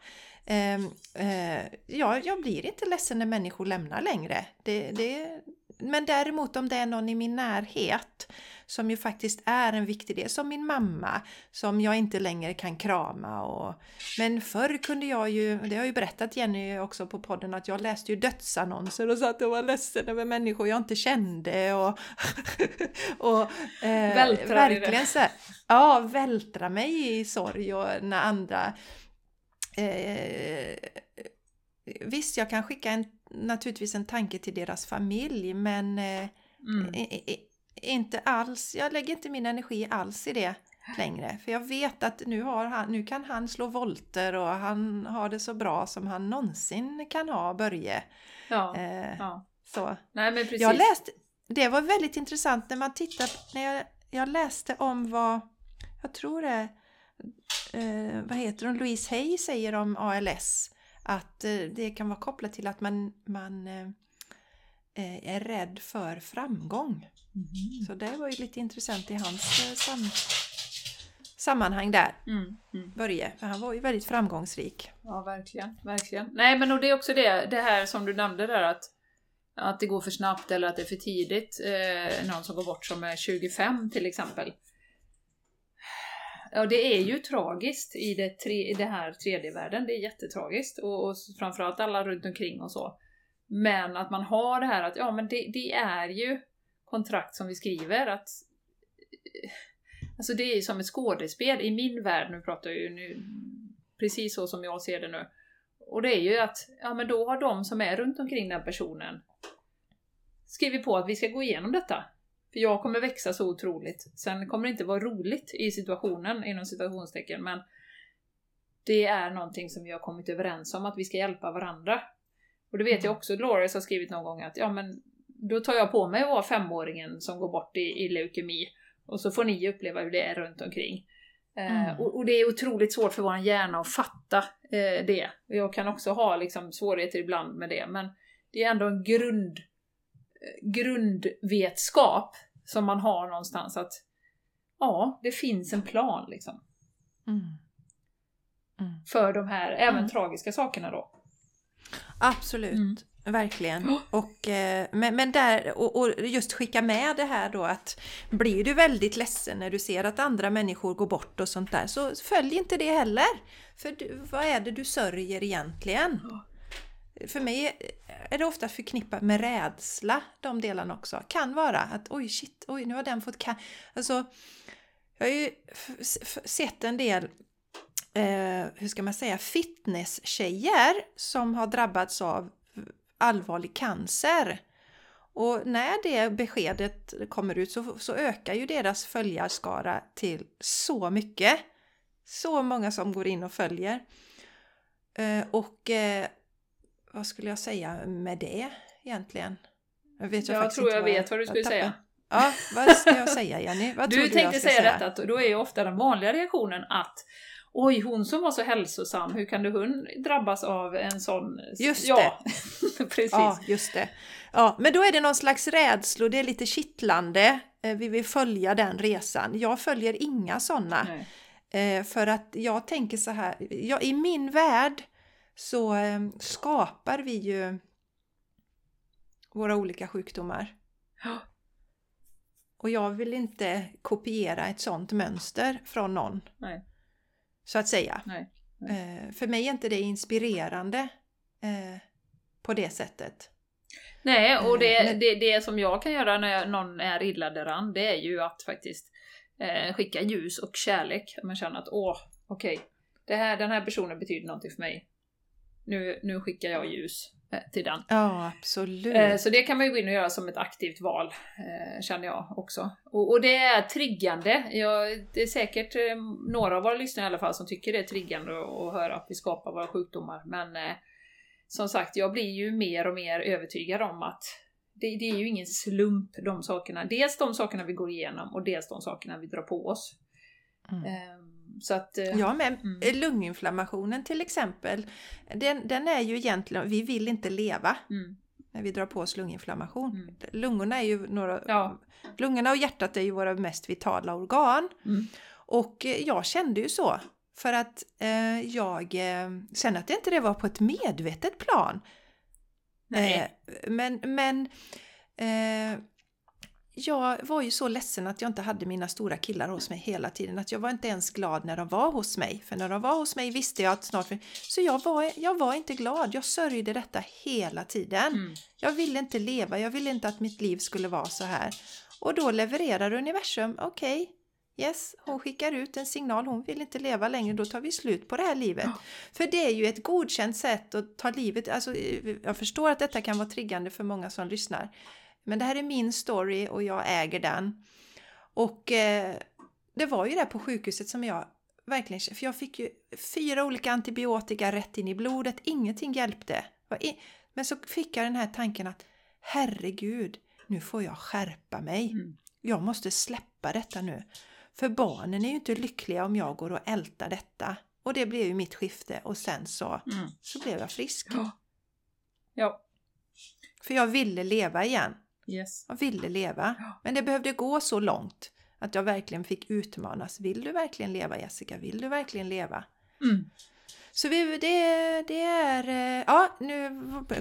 Ehm, eh, ja, jag blir inte ledsen när människor lämnar längre. Det, det, men däremot om det är någon i min närhet som ju faktiskt är en viktig del, som min mamma, som jag inte längre kan krama. Och, men förr kunde jag ju, det har jag ju berättat Jenny också på podden, att jag läste ju dödsannonser och satt och var ledsen över människor jag inte kände. Och, och eh, det. verkligen så här, Ja, vältra mig i sorg och när andra Eh, visst, jag kan skicka en, naturligtvis en tanke till deras familj men eh, Mm. i, i, inte alls, jag lägger inte min energi alls i det längre. För jag vet att nu, har han, nu kan han slå volter och han har det så bra som han någonsin kan ha, Börje. Ja, Eh, ja. så. Nej men precis. Jag läste, det var väldigt intressant när man tittar, när jag, jag läste om vad, jag tror det eh, vad heter hon, Louise Hay säger om ALS. Att eh, det kan vara kopplat till att man, man eh, eh, är rädd för framgång. Mhm. Så det var ju lite intressant i hans eh, sam, sammanhang där, Mm, mm. Börje. För han var ju väldigt framgångsrik. Ja, verkligen. verkligen. Nej, men och det är också det, det här som du nämnde där att, att det går för snabbt eller att det är för tidigt. Eh, någon som går bort som är 25 till exempel. Ja, det är ju tragiskt i det, tre, i det här tredje världen. Det är jättetragiskt. Och, och framförallt alla runt omkring och så. Men att man har det här att, ja men det, det är ju kontrakt som vi skriver att eh, Alltså det är ju som ett skådespel i min värld, nu pratar jag ju nu precis så som jag ser det nu. Och det är ju att, ja men då har de som är runt omkring den personen skrivit på att vi ska gå igenom detta. För jag kommer växa så otroligt. Sen kommer det inte vara roligt i situationen, inom situationstecken, men det är någonting som vi har kommit överens om, att vi ska hjälpa varandra. Och det vet jag också, Dolores har skrivit någon gång att, ja men då tar jag på mig att vara femåringen som går bort i, i leukemi och så får ni uppleva hur det är runt omkring. Eh, Mm. och, och det är otroligt svårt för vår hjärna att fatta eh, det. Jag kan också ha liksom, svårigheter ibland med det, men det är ändå en grund, eh, grundvetskap som man har någonstans att ja, det finns en plan liksom. Mm. Mm. För de här, även Mm. tragiska sakerna då. Absolut, Mm. verkligen. Och, eh, men, men där, och, och just skicka med det här då att blir du väldigt ledsen när du ser att andra människor går bort och sånt där så följ inte det heller. För du, vad är det du sörjer egentligen? För mig är det ofta förknippat med rädsla, de delarna också. Kan vara att oj shit, oj nu har den fått ca- Alltså, jag har ju sett en del eh, hur ska man säga, fitness-tjejer som har drabbats av allvarlig cancer. Och när det beskedet kommer ut så, så ökar ju deras följarskara till så mycket. Så många som går in och följer. Eh, och eh, vad skulle jag säga med det egentligen? Jag, vet Jag faktiskt tror jag vet vad du skulle säga. Ja, vad ska jag säga Jenny? Vad tror Du jag tänkte ska säga detta, att då är ju ofta den vanliga reaktionen att Oj, hon som var så hälsosam, hur kan hon drabbas av en sån... Just ja, precis. Ja, just det. Ja, men då är det någon slags rädsla, det är lite kittlande. Eh, Vi vill följa den resan. Jag följer inga sådana. Nej. Eh, För att jag tänker så här, ja, i min värld så eh, skapar vi ju våra olika sjukdomar. Och jag vill inte kopiera ett sådant mönster från någon, Nej, så att säga. nej. Eh, För mig är inte det inspirerande eh, på det sättet. Nej, och det, Eh, det, det som jag kan göra när någon är illa däran, det är ju att faktiskt eh, skicka ljus och kärlek. Man känner att åh, okej, det här, den här personen betyder någonting för mig. Nu, nu skickar jag ljus eh, till den. Ja, absolut. Eh, Så det kan man ju gå in och göra som ett aktivt val, eh, känner jag också. Och, och det är triggande. Jag, det är säkert några av våra lyssnare i alla fall som tycker det är triggande att höra att vi skapar våra sjukdomar. Men som sagt, jag blir ju mer och mer övertygad om att det, det är ju ingen slump de sakerna. Dels de sakerna vi går igenom och dels de sakerna vi drar på oss. Mm. Eh, Så att... eh, Ja, men Mm. lunginflammationen till exempel, den, den är ju egentligen, vi vill inte leva Mm, när vi drar på oss lunginflammation. Mm. Lungorna är ju några, Ja. lungorna och hjärtat är ju våra mest vitala organ. Mm. Och eh, jag kände ju så. För att eh, jag, eh, sen att det inte det var på ett medvetet plan. Nej. Eh, men men eh, jag var ju så ledsen att jag inte hade mina stora killar hos mig hela tiden. Att jag var inte ens glad när de var hos mig. För när de var hos mig visste jag att snart... Så jag var, jag var inte glad. Jag sörjde detta hela tiden. Mm. Jag ville inte leva. Jag ville inte att mitt liv skulle vara så här. Och då levererar universum. Okej, yes, hon skickar ut en signal. Hon vill inte leva längre. Då tar vi slut på det här livet. Ja. För det är ju ett godkänt sätt att ta livet. Alltså, jag förstår att detta kan vara triggande för många som lyssnar. Men det här är min story och jag äger den. Och eh, det var ju där på sjukhuset som jag verkligen för jag fick ju fyra olika antibiotika rätt in i blodet. Ingenting hjälpte. Men så fick jag den här tanken att herregud, nu får jag skärpa mig. Mm. Jag måste släppa detta nu. För barnen är ju inte lyckliga om jag går och ältar detta. Och det blev ju mitt skifte och sen så, Mm. så blev jag frisk. Ja. Ja. För jag ville leva igen. Yes. Jag ville leva. Men det behövde gå så långt att jag verkligen fick utmanas. Vill du verkligen leva Jessica? Vill du verkligen leva? Mm. Så vi, det, det är... eh, Ja, nu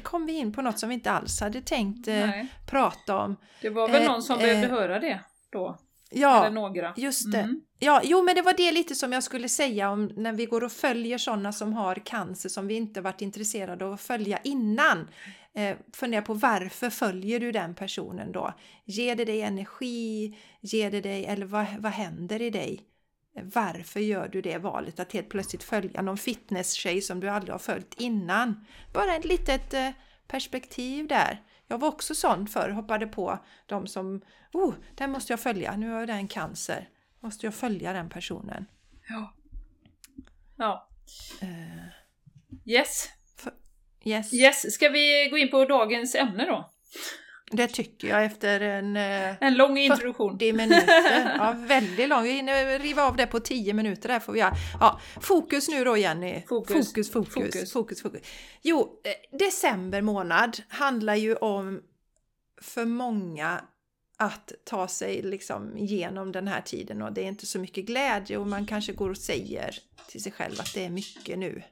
kom vi in på något som vi inte alls hade tänkt eh, Nej. prata om. Det var väl Eh, någon som eh, behövde höra det då? Ja, Eller några? just det. Mm. Ja, jo men det var det lite som jag skulle säga om när vi går och följer sådana som har cancer som vi inte varit intresserade av att följa innan. Eh, fundera på varför följer du den personen då? Ger det dig energi? Ger det dig, eller vad, vad händer i dig? Eh, Varför gör du det valet att helt plötsligt följa någon fitness-tjej som du aldrig har följt innan? Bara ett litet eh, perspektiv där. Jag var också sån förr, hoppade på de som, oh, den måste jag följa, nu har den cancer. Måste jag följa den personen? Ja. Ja. Eh, Yes. Yes, Yes, ska vi gå in på dagens ämne då? det tycker jag efter en eh, En lång introduktion. 40 minuter. Ja, väldigt lång. Vi hinner riva av det på 10 minuter där får vi göra. Ja, fokus nu då Jenny. Fokus. Fokus, fokus, Fokus. fokus. fokus, Jo, eh, december månad handlar ju om för många att ta sig liksom igenom den här tiden och det är inte så mycket glädje och man kanske går och säger till sig själv att det är mycket nu.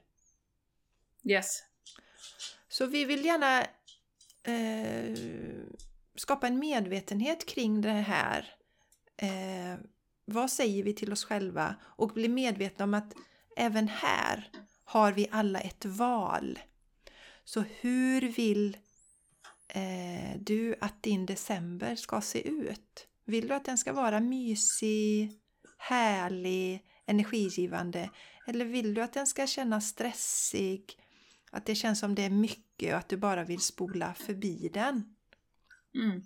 Yes. Så vi vill gärna eh, skapa en medvetenhet kring det här. Eh, vad säger vi till oss själva? Och bli medvetna om att även här har vi alla ett val. Så hur vill eh, du att din december ska se ut? Vill du att den ska vara mysig, härlig, energigivande? Eller vill du att den ska kännas stressig? Att det känns som det är mycket och att du bara vill spola förbi den? Mm.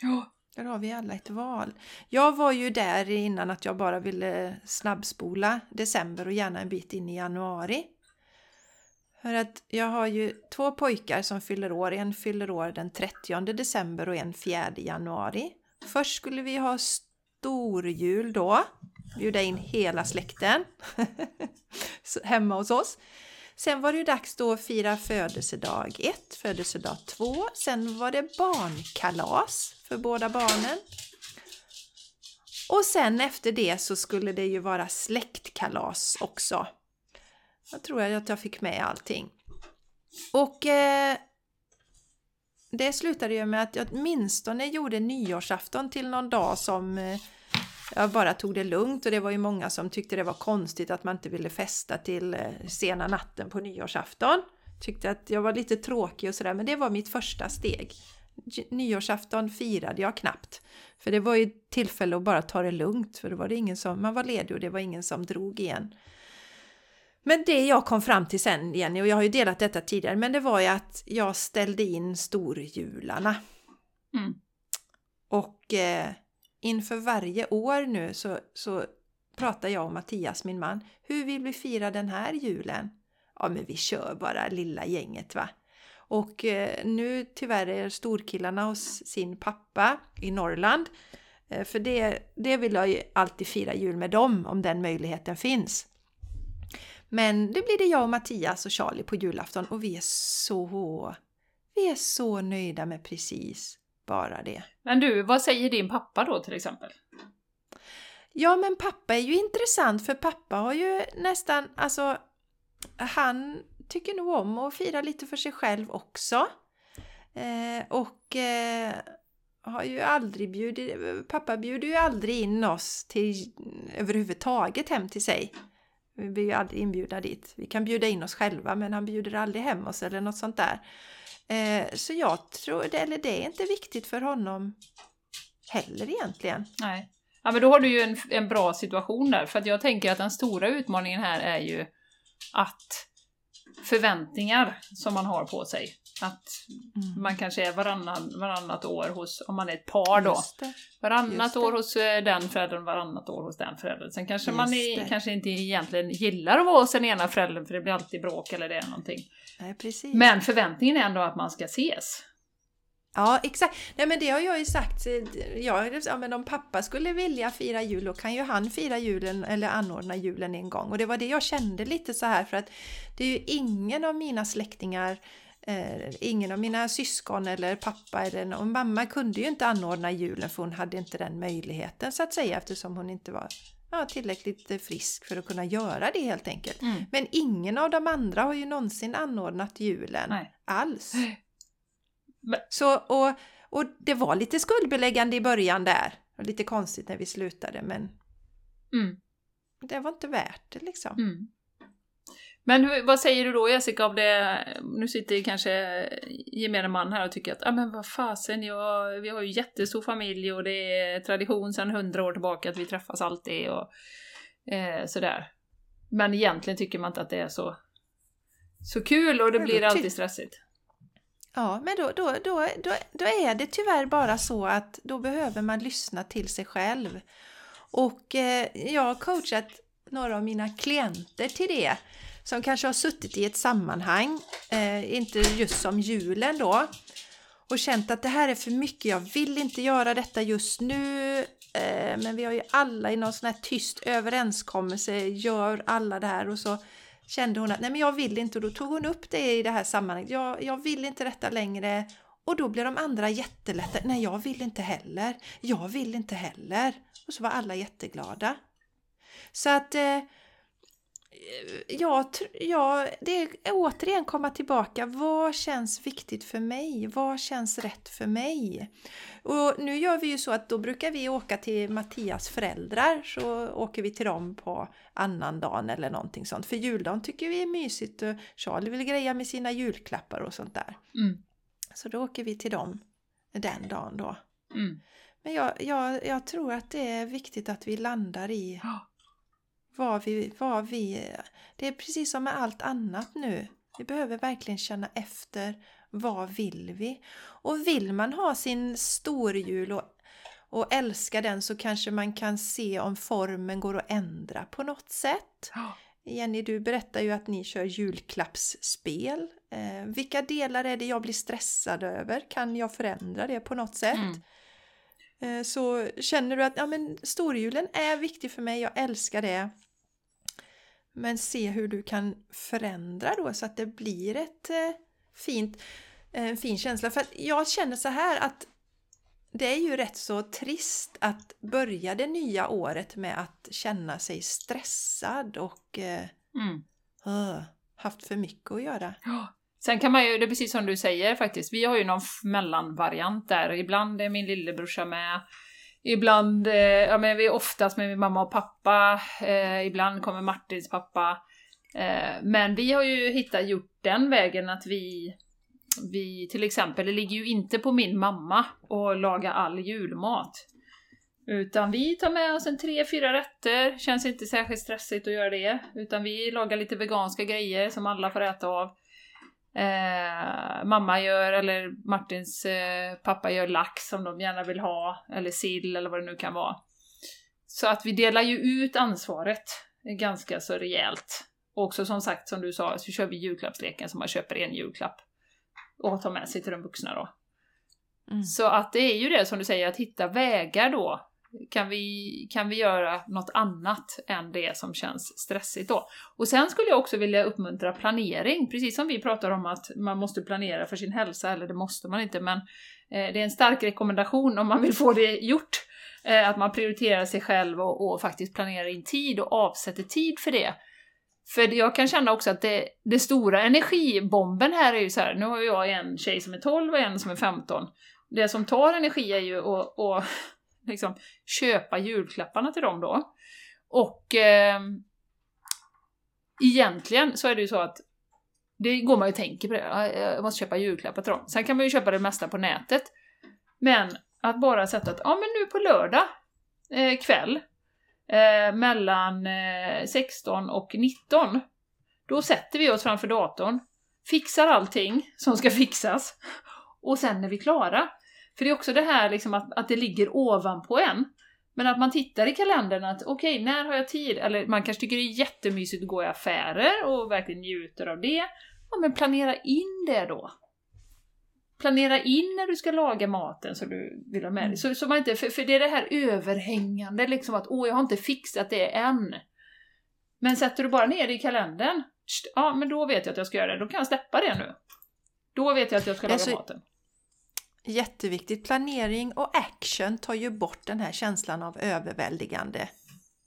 Ja. Där har vi alla ett val. Jag var ju där innan att jag bara ville snabbspola december och gärna en bit in i januari. För att jag har ju två pojkar som fyller år. En fyller år den 30 december och en 4 januari. Först skulle vi ha storjul då. Bjuda in hela släkten hemma hos oss. Sen var det ju dags då att fira födelsedag 1, födelsedag 2. Sen var det barnkalas för båda barnen. Och sen efter det så skulle det ju vara släktkalas också. Jag tror att jag fick med allting. Och eh, det slutade ju med att jag åtminstone gjorde nyårsafton till någon dag som eh, jag bara tog det lugnt och det var ju många som tyckte det var konstigt att man inte ville festa till eh, sena natten på nyårsafton. tyckte att jag var lite tråkig och sådär, men det var mitt första steg. Nyårsafton firade jag knappt. För det var ju tillfälle att bara ta det lugnt, för då var det ingen som, man var ledig och det var ingen som drog igen. Men det jag kom fram till sen Jenny, och jag har ju delat detta tidigare, men det var ju att jag ställde in storjularna. Mm. Och eh, inför varje år nu så, så pratar jag och Mattias, min man, hur vill vi fira den här julen? Ja, men vi kör bara lilla gänget va. Och eh, nu tyvärr är storkillarna hos sin pappa i Norrland. Eh, för det, det vill jag ju alltid fira jul med dem om den möjligheten finns. Men det blir det jag och Mattias och Charlie på julafton och vi är så, vi är så nöjda med precis bara det. Men du, vad säger din pappa då till exempel? Ja, men pappa är ju intressant för pappa har ju nästan, alltså, han tycker nog om att fira lite för sig själv också. Eh, och eh, har ju aldrig bjudit, pappa bjuder ju aldrig in oss till, överhuvudtaget hem till sig. Vi blir ju aldrig inbjudna dit. Vi kan bjuda in oss själva men han bjuder aldrig hem oss eller något sånt där. Eh, så jag tror, eller det är inte viktigt för honom heller egentligen. Nej. Ja, men då har du ju en, en bra situation där, för att jag tänker att den stora utmaningen här är ju att förväntningar som man har på sig, att Mm. man kanske är varannan, varannat år hos, om man är ett par då, varannat år hos eh, den föräldern, varannat år hos den föräldern. Sen kanske man Just är, det. kanske inte egentligen gillar att vara hos den ena föräldern, för det blir alltid bråk eller det är någonting. Nej, precis. Men förväntningen är ändå att man ska ses. Ja, exakt. Nej, men det har jag ju sagt. Ja, men om pappa skulle vilja fira jul, då kan ju han fira julen eller anordna julen en gång. Och det var det jag kände lite så här, för att det är ju ingen av mina släktingar Eh, ingen av mina syskon eller pappa eller och mamma kunde ju inte anordna julen för hon hade inte den möjligheten så att säga eftersom hon inte var ja, tillräckligt eh, frisk för att kunna göra det helt enkelt. Mm. Men ingen av de andra har ju någonsin anordnat julen Nej. alls. Men- Så, och, och det var lite skuldbeläggande i början där. Och lite konstigt när vi slutade men Mm. det var inte värt det liksom. Mm. Men hur, vad säger du då Jessica av det, nu sitter kanske gemene man här och tycker att ah, men vad fasen, jag, vi har ju jättestor familj och det är tradition sedan hundra år tillbaka att vi träffas alltid och eh, sådär. Men egentligen tycker man inte att det är så, så kul och det blir alltid stressigt. Ja, men då, då, då, då, då är det tyvärr bara så att då behöver man lyssna till sig själv. Och eh, jag har coachat några av mina klienter till det som kanske har suttit i ett sammanhang, eh, inte just som julen då, och känt att det här är för mycket, jag vill inte göra detta just nu, eh, men vi har ju alla i någon sån här tyst överenskommelse, gör alla det här och så kände hon att nej men jag vill inte och då tog hon upp det i det här sammanhanget. Jag, jag vill inte detta längre och då blev de andra jättelätta. Nej, jag vill inte heller. Jag vill inte heller. Och så var alla jätteglada. Så att eh, jag, jag, det är återigen komma tillbaka. Vad känns viktigt för mig? Vad känns rätt för mig? Och nu gör vi ju så att då brukar vi åka till Mattias föräldrar så åker vi till dem på annan dagen eller någonting sånt. För juldagen tycker vi är mysigt och Charlie vill greja med sina julklappar och sånt där. Mm. Så då åker vi till dem den dagen då. Mm. Men jag, jag, jag tror att det är viktigt att vi landar i Ja. Vad vi, vad vi... Det är precis som med allt annat nu. Vi behöver verkligen känna efter. Vad vill vi? Och vill man ha sin storjul och, och älska den så kanske man kan se om formen går att ändra på något sätt. Jenny, du berättar ju att ni kör julklappsspel. Eh, vilka delar är det jag blir stressad över? Kan jag förändra det på något sätt? Mm. Eh, Så känner du att ja, men storjulen är viktig för mig, jag älskar det. Men se hur du kan förändra då så att det blir ett eh, fint, en fin känsla. För jag känner så här att det är ju rätt så trist att börja det nya året med att känna sig stressad och eh, Mm. uh, haft för mycket att göra. Sen kan man ju, det är precis som du säger faktiskt, vi har ju någon mellanvariant där. Ibland är min lillebrorsa med, ibland, eh, ja men vi är oftast med min mamma och pappa, eh, ibland kommer Martins pappa. Eh, men vi har ju hittat, gjort den vägen att vi, vi till exempel, det ligger ju inte på min mamma att laga all julmat. Utan vi tar med oss en tre, fyra rätter, känns inte särskilt stressigt att göra det. Utan vi lagar lite veganska grejer som alla får äta av. Eh, mamma gör, eller Martins eh, pappa gör lax som de gärna vill ha, eller sill eller vad det nu kan vara. Så att vi delar ju ut ansvaret ganska så rejält. Och också som sagt, som du sa, så kör vi julklappsleken som man köper en julklapp och tar med sig till de vuxna då. Mm. Så att det är ju det som du säger, att hitta vägar då. Kan vi, kan vi göra något annat än det som känns stressigt då? Och sen skulle jag också vilja uppmuntra planering, precis som vi pratar om att man måste planera för sin hälsa, eller det måste man inte, men eh, det är en stark rekommendation om man vill få det gjort. Eh, att man prioriterar sig själv och, och faktiskt planerar in tid och avsätter tid för det. För jag kan känna också att det, det stora energibomben här är ju så här, nu har jag en tjej som är 12 och en som är 15. Det som tar energi är ju att liksom köpa julklapparna till dem då. Och eh, egentligen så är det ju så att det går man ju och tänker på det, jag måste köpa julklappar till dem. Sen kan man ju köpa det mesta på nätet. Men att bara sätta att, ja men nu på lördag eh, kväll eh, mellan eh, 16 och 19 då sätter vi oss framför datorn, fixar allting som ska fixas och sen är vi klara. För det är också det här liksom att, att det ligger ovanpå en. Men att man tittar i kalendern att okej, när har jag tid? Eller man kanske tycker det är jättemysigt att gå i affärer och verkligen njuter av det. Ja, men planera in det då. Planera in när du ska laga maten som du vill ha med dig. Mm. Så, så man inte, för, för det är det här överhängande, liksom att åh, jag har inte fixat det än. Men sätter du bara ner det i kalendern, ja men då vet jag att jag ska göra det, då kan jag släppa det nu. Då vet jag att jag ska laga Alltså, maten. Jätteviktigt. Planering och action tar ju bort den här känslan av överväldigande.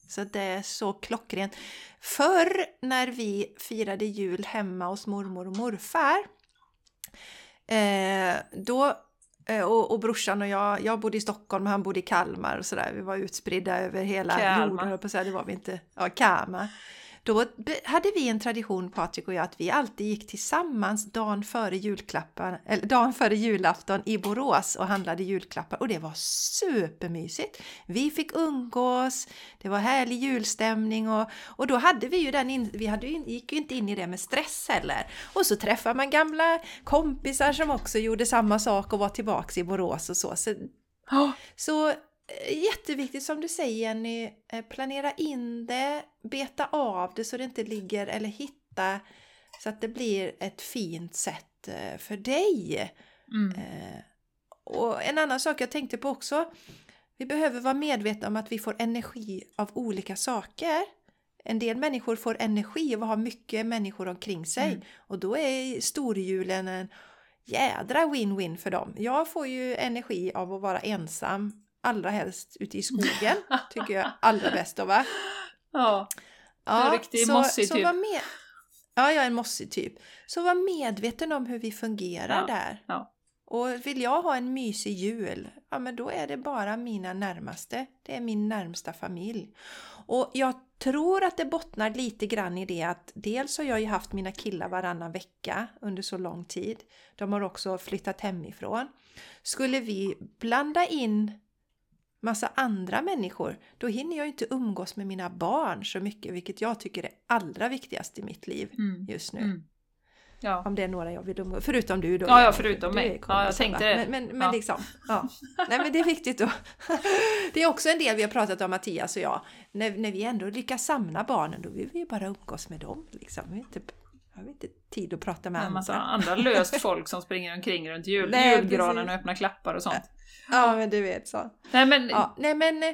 Så det är så klockrent. Förr när vi firade jul hemma hos mormor och morfar, eh, då eh, och, och brorsan och jag, jag bodde i Stockholm och han bodde i Kalmar och sådär. Vi var utspridda över hela Kalmar. jorden, på att säga. Det var vi inte. Ja, Kalmar. Då hade vi en tradition, Patrik och jag, att vi alltid gick tillsammans dagen före, julklappar, eller dagen före julafton i Borås och handlade julklappar och det var supermysigt. Vi fick umgås, det var härlig julstämning och, och då hade vi ju den, in, vi hade gick ju inte in i det med stress heller. Och så träffade man gamla kompisar som också gjorde samma sak och var tillbaks i Borås och så. så Ja, så jätteviktigt som du säger Jenny, eh, planera in det, beta av det så det inte ligger eller hitta så att det blir ett fint sätt eh, för dig. mm. Eh, Och en annan sak jag tänkte på också, vi behöver vara medvetna om att vi får energi av olika saker. En del människor får energi av att ha mycket människor omkring sig Mm. och då är storjulen en jädra win-win för dem. Jag får ju energi av att vara ensam, allra helst ute i skogen, tycker jag allra bäst om. Va? ja. En riktig mossig så typ. var med... Ja, jag är en mossig typ. Så var medveten om hur vi fungerar Ja, där. ja. Och vill jag ha en mysig jul, ja men då är det bara mina närmaste. Det är min närmsta familj. Och jag tror att det bottnar lite grann i det att dels har jag ju haft mina killar varannan vecka under så lång tid. De har också flyttat hemifrån. Skulle vi blanda in massa andra människor, då hinner jag inte umgås med mina barn så mycket, vilket jag tycker är allra viktigast i mitt liv Mm. just nu. Mm. Ja. Om det är några jag vill umgås Förutom du då. Ja, ja, förutom mig. Ja, jag tänkte det. Men, men, men Ja. liksom, ja. Nej men det är viktigt då. Det är också en del vi har pratat om Mattias och jag. När, när vi ändå lyckas samla barnen, då vill vi ju bara umgås med dem. Liksom. Vi har inte, har vi inte tid att prata med En massa andra. löst folk som springer omkring runt jul, Nej, julgranen precis. och öppnar klappar och sånt. Ja, men du vet så. Nej men, Ja, nej men eh,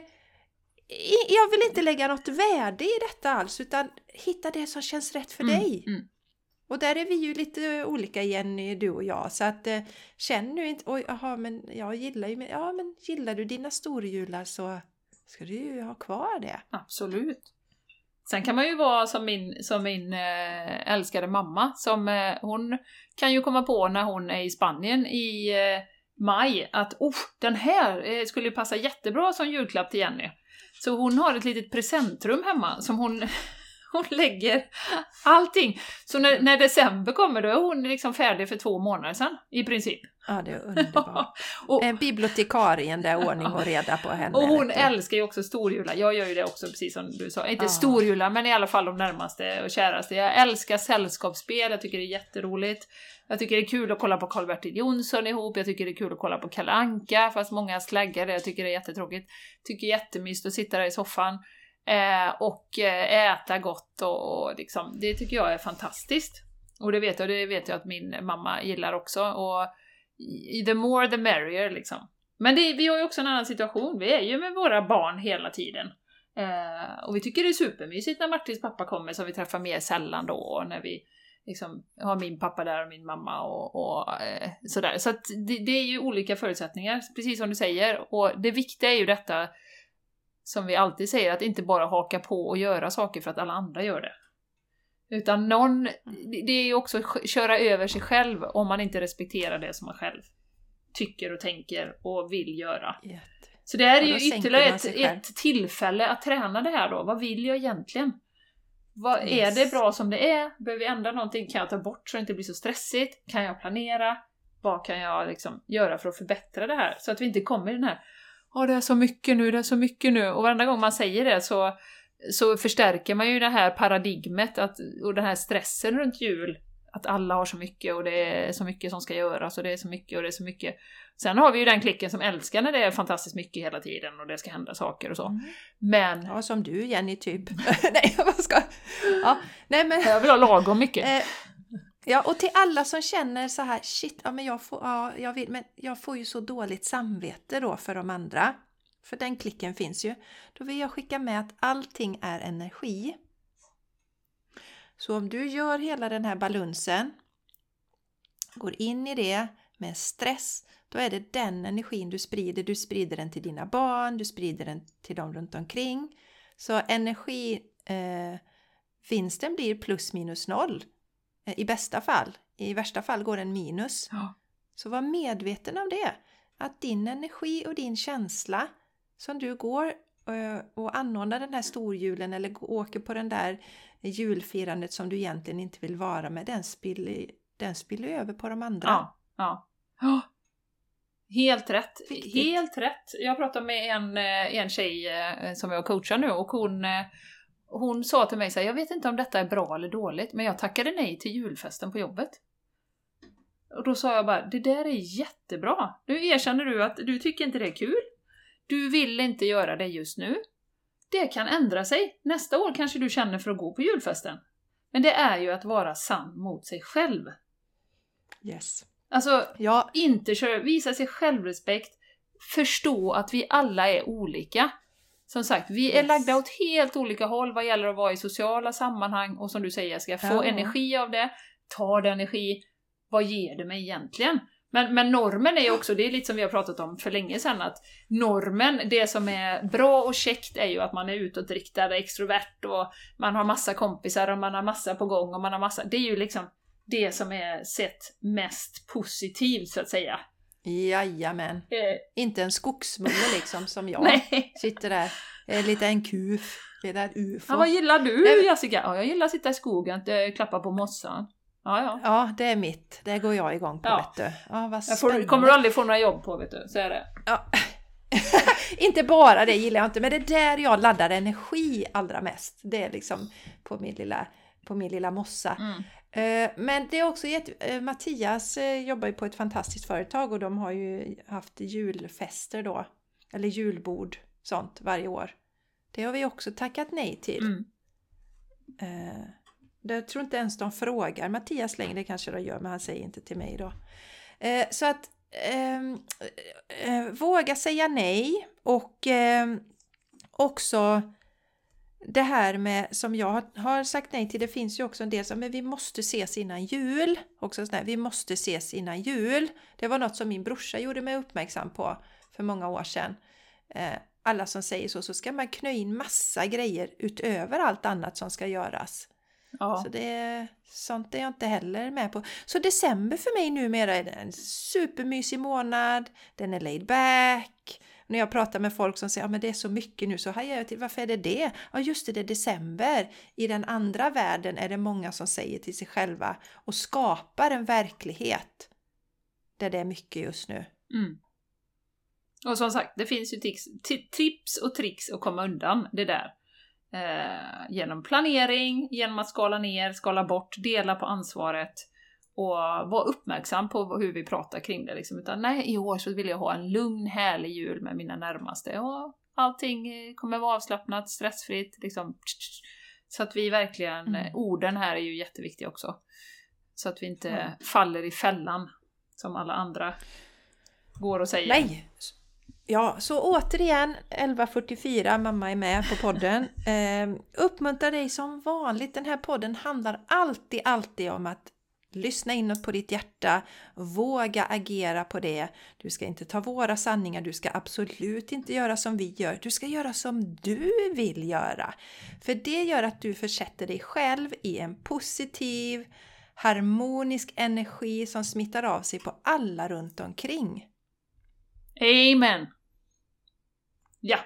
jag vill inte lägga något värde i detta alls, utan hitta det som känns rätt för Mm, dig. mm. Och där är vi ju lite olika Jenny, du och jag. Så att eh, känn nu inte, oj, jaha, men jag gillar ju, men, ja men gillar du dina storjular så ska du ju ha kvar det. Absolut. Sen kan man ju vara som min, som min äh, älskade mamma, som eh, hon kan ju komma på när hon är i Spanien i eh, maj att oh, den här skulle ju passa jättebra som julklapp till Jenny. Så hon har ett litet presentrum hemma som hon hon lägger allting. Så när, när december kommer då är hon liksom färdig för två månader sedan, i princip. Ja, det är underbart. och, En bibliotekarien där, ordning och reda på henne. och hon älskar ju också storjular. Jag gör ju det också, precis som du sa. Inte Ja. storjular, men i alla fall de närmaste och käraste. Jag älskar sällskapsspel, jag tycker det är jätteroligt. Jag tycker det är kul att kolla på Karl-Bertil Jonsson ihop, jag tycker det är kul att kolla på Kalle Anka, fast många slaggar det, jag tycker det är jättetråkigt. Tycker jättemysigt att sitta där i soffan eh, och eh, äta gott och, och liksom, det tycker jag är fantastiskt. Och det vet jag, det vet jag att min mamma gillar också. Och the more the merrier liksom. Men det, vi har ju också en annan situation, vi är ju med våra barn hela tiden. Eh, och vi tycker det är supermysigt när Martins pappa kommer som vi träffar mer sällan då, och när vi liksom har min pappa där och min mamma och, och eh, sådär. Så att det, det är ju olika förutsättningar, precis som du säger. Och det viktiga är ju detta som vi alltid säger, att inte bara haka på och göra saker för att alla andra gör det. Utan någon, det- är ju också att köra över sig själv om man inte respekterar det som man själv tycker och tänker och vill göra. Jätte. Så det här är ju ytterligare ett, ett tillfälle att träna det här då. Vad vill jag egentligen? Vad, Yes. Är det bra som det är? Behöver jag ändra någonting? Kan jag ta bort så det inte blir så stressigt? Kan jag planera? Vad kan jag liksom göra för att förbättra det här? Så att vi inte kommer i den här Åh, det är så mycket nu, det är så mycket nu. Och varenda gång man säger det så, så förstärker man ju det här paradigmet att, och den här stressen runt jul. Att alla har så mycket och det är så mycket som ska göras och det är så mycket och det är så mycket. Sen har vi ju den klicken som älskar när det är fantastiskt mycket hela tiden och det ska hända saker och så. Mm. Men Ja, som du Jenny typ. Nej, vad ska... Ja, nej men... jag vill ha lagom mycket. Ja, och till alla som känner så här, shit, ja, men jag, får, ja, jag, vill, men jag får ju så dåligt samvete då för de andra. För den klicken finns ju. Då vill jag skicka med att allting är energi. Så om du gör hela den här balunsen, går in i det med stress, då är det den energin du sprider. Du sprider den till dina barn, du sprider den till dem runt omkring. Så energivinsten eh, blir plus minus noll. Eh, I bästa fall. I värsta fall går den minus. Ja. Så var medveten om det. Att din energi och din känsla som du går eh, och anordnar den här storjulen eller åker på den där julfirandet som du egentligen inte vill vara med, den spiller, den spiller över på de andra. Ja, ja. ja. Helt rätt. Viktigt. Helt rätt. Jag pratade med en, eh, en tjej som jag coachar nu och hon, hon sa till mig så här, jag vet inte om detta är bra eller dåligt, men jag tackade nej till julfesten på jobbet. Och då sa jag bara, det där är jättebra. Nu erkänner du att du tycker inte det är kul. Du vill inte göra det just nu. Det kan ändra sig. Nästa år kanske du känner för att gå på julfesten. Men det är ju att vara sann mot sig själv. Yes. Alltså, Ja, inte köra, visa sig självrespekt, förstå att vi alla är olika. Som sagt, vi är Yes. lagda åt helt olika håll vad gäller att vara i sociala sammanhang och som du säger, ska jag få Ja. energi av det? Tar det energi? Vad ger det mig egentligen? Men, men normen är ju också, det är lite som vi har pratat om för länge sedan, att normen, det som är bra och käckt är ju att man är utåtriktad, extrovert och man har massa kompisar och man har massa på gång och man har massa, det är ju liksom det som är sett mest positivt så att säga. Jajamän. Eh, Inte en skogsmulle liksom som jag. Nej. Sitter där, är lite en kuf, lite en ufo. Ja, vad gillar du Jessica? Ja, jag gillar att sitta i skogen, eh, klappa på mossan. Ja, ja. Ja, det är mitt. Det går jag igång på, Ja. vet du. Ja, vad Jag spännande. får, kommer du aldrig få några jobb på, vet du. Så är det. Ja. inte bara det gillar jag inte, men det är där jag laddar energi allra mest. Det är liksom på min lilla, på min lilla mossa. Mm. Eh, Men det är också jätte... eh, Mattias eh, jobbar ju på ett fantastiskt företag och de har ju haft julfester då. Eller julbord, sånt, varje år. Det har vi också tackat nej till. Mm. Jag tror inte ens de frågar Mattias längre, det kanske de gör, men han säger inte till mig då. Så att ehm, eh, våga säga nej och ehm, också det här med som jag har- sagt nej till, det finns ju också en del som men vi måste ses innan jul. Också sådär, vi måste ses innan jul. Det var något som min brorsa gjorde mig uppmärksam på för många år sedan. Eh, alla som säger så, så ska man knö in massa grejer utöver allt annat som ska göras. Ja. Så det, sånt är jag inte heller med på. Så december för mig numera är en supermysig månad. Den är laid back. När jag pratar med folk som säger ah, att ja, det är så mycket nu så hajar jag till varför är det det? Ja just det, det är december. I den andra världen är det många som säger till sig själva och skapar en verklighet där det är mycket just nu. Mm. Och som sagt, det finns ju tips, tips och tricks att komma undan det där. Eh, genom planering, genom att skala ner, skala bort, dela på ansvaret och vara uppmärksam på hur vi pratar kring det. Liksom. Utan nej, i år så vill jag ha en lugn, härlig jul med mina närmaste. Och allting kommer vara avslappnat, stressfritt. Liksom. Så att vi verkligen, mm. orden här är ju jätteviktiga också. Så att vi inte mm. faller i fällan som alla andra går och säger. Nej! Ja, så återigen 11.44, mamma är med på podden. Eh, uppmuntra dig som vanligt. Den här podden handlar alltid, alltid om att lyssna inåt på ditt hjärta, våga agera på det. Du ska inte ta våra sanningar, du ska absolut inte göra som vi gör. Du ska göra som du vill göra. För det gör att du försätter dig själv i en positiv, harmonisk energi som smittar av sig på alla runt omkring. Amen! Ja,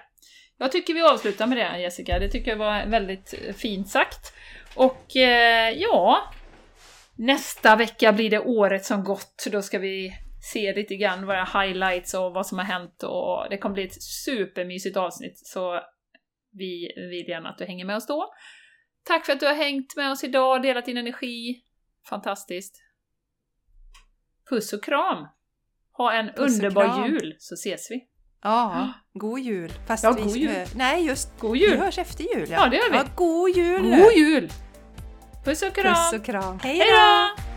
jag tycker vi avslutar med det Jessica. Det tycker jag var väldigt fint sagt. Och eh, ja, nästa vecka blir det året som gått. Då ska vi se lite grann våra highlights och vad som har hänt och det kommer bli ett supermysigt avsnitt. Så vi vill gärna att du hänger med oss då. Tack för att du har hängt med oss idag, och delat din energi. Fantastiskt. Puss och kram! Ha en underbar jul så ses vi! Ja, god jul! Fast ja, god jul! Nej, just god jul! Vi hörs efter jul ja. Ja, det gör vi! Ja, god jul! God jul! Puss och kram! Puss och kram! Hej då!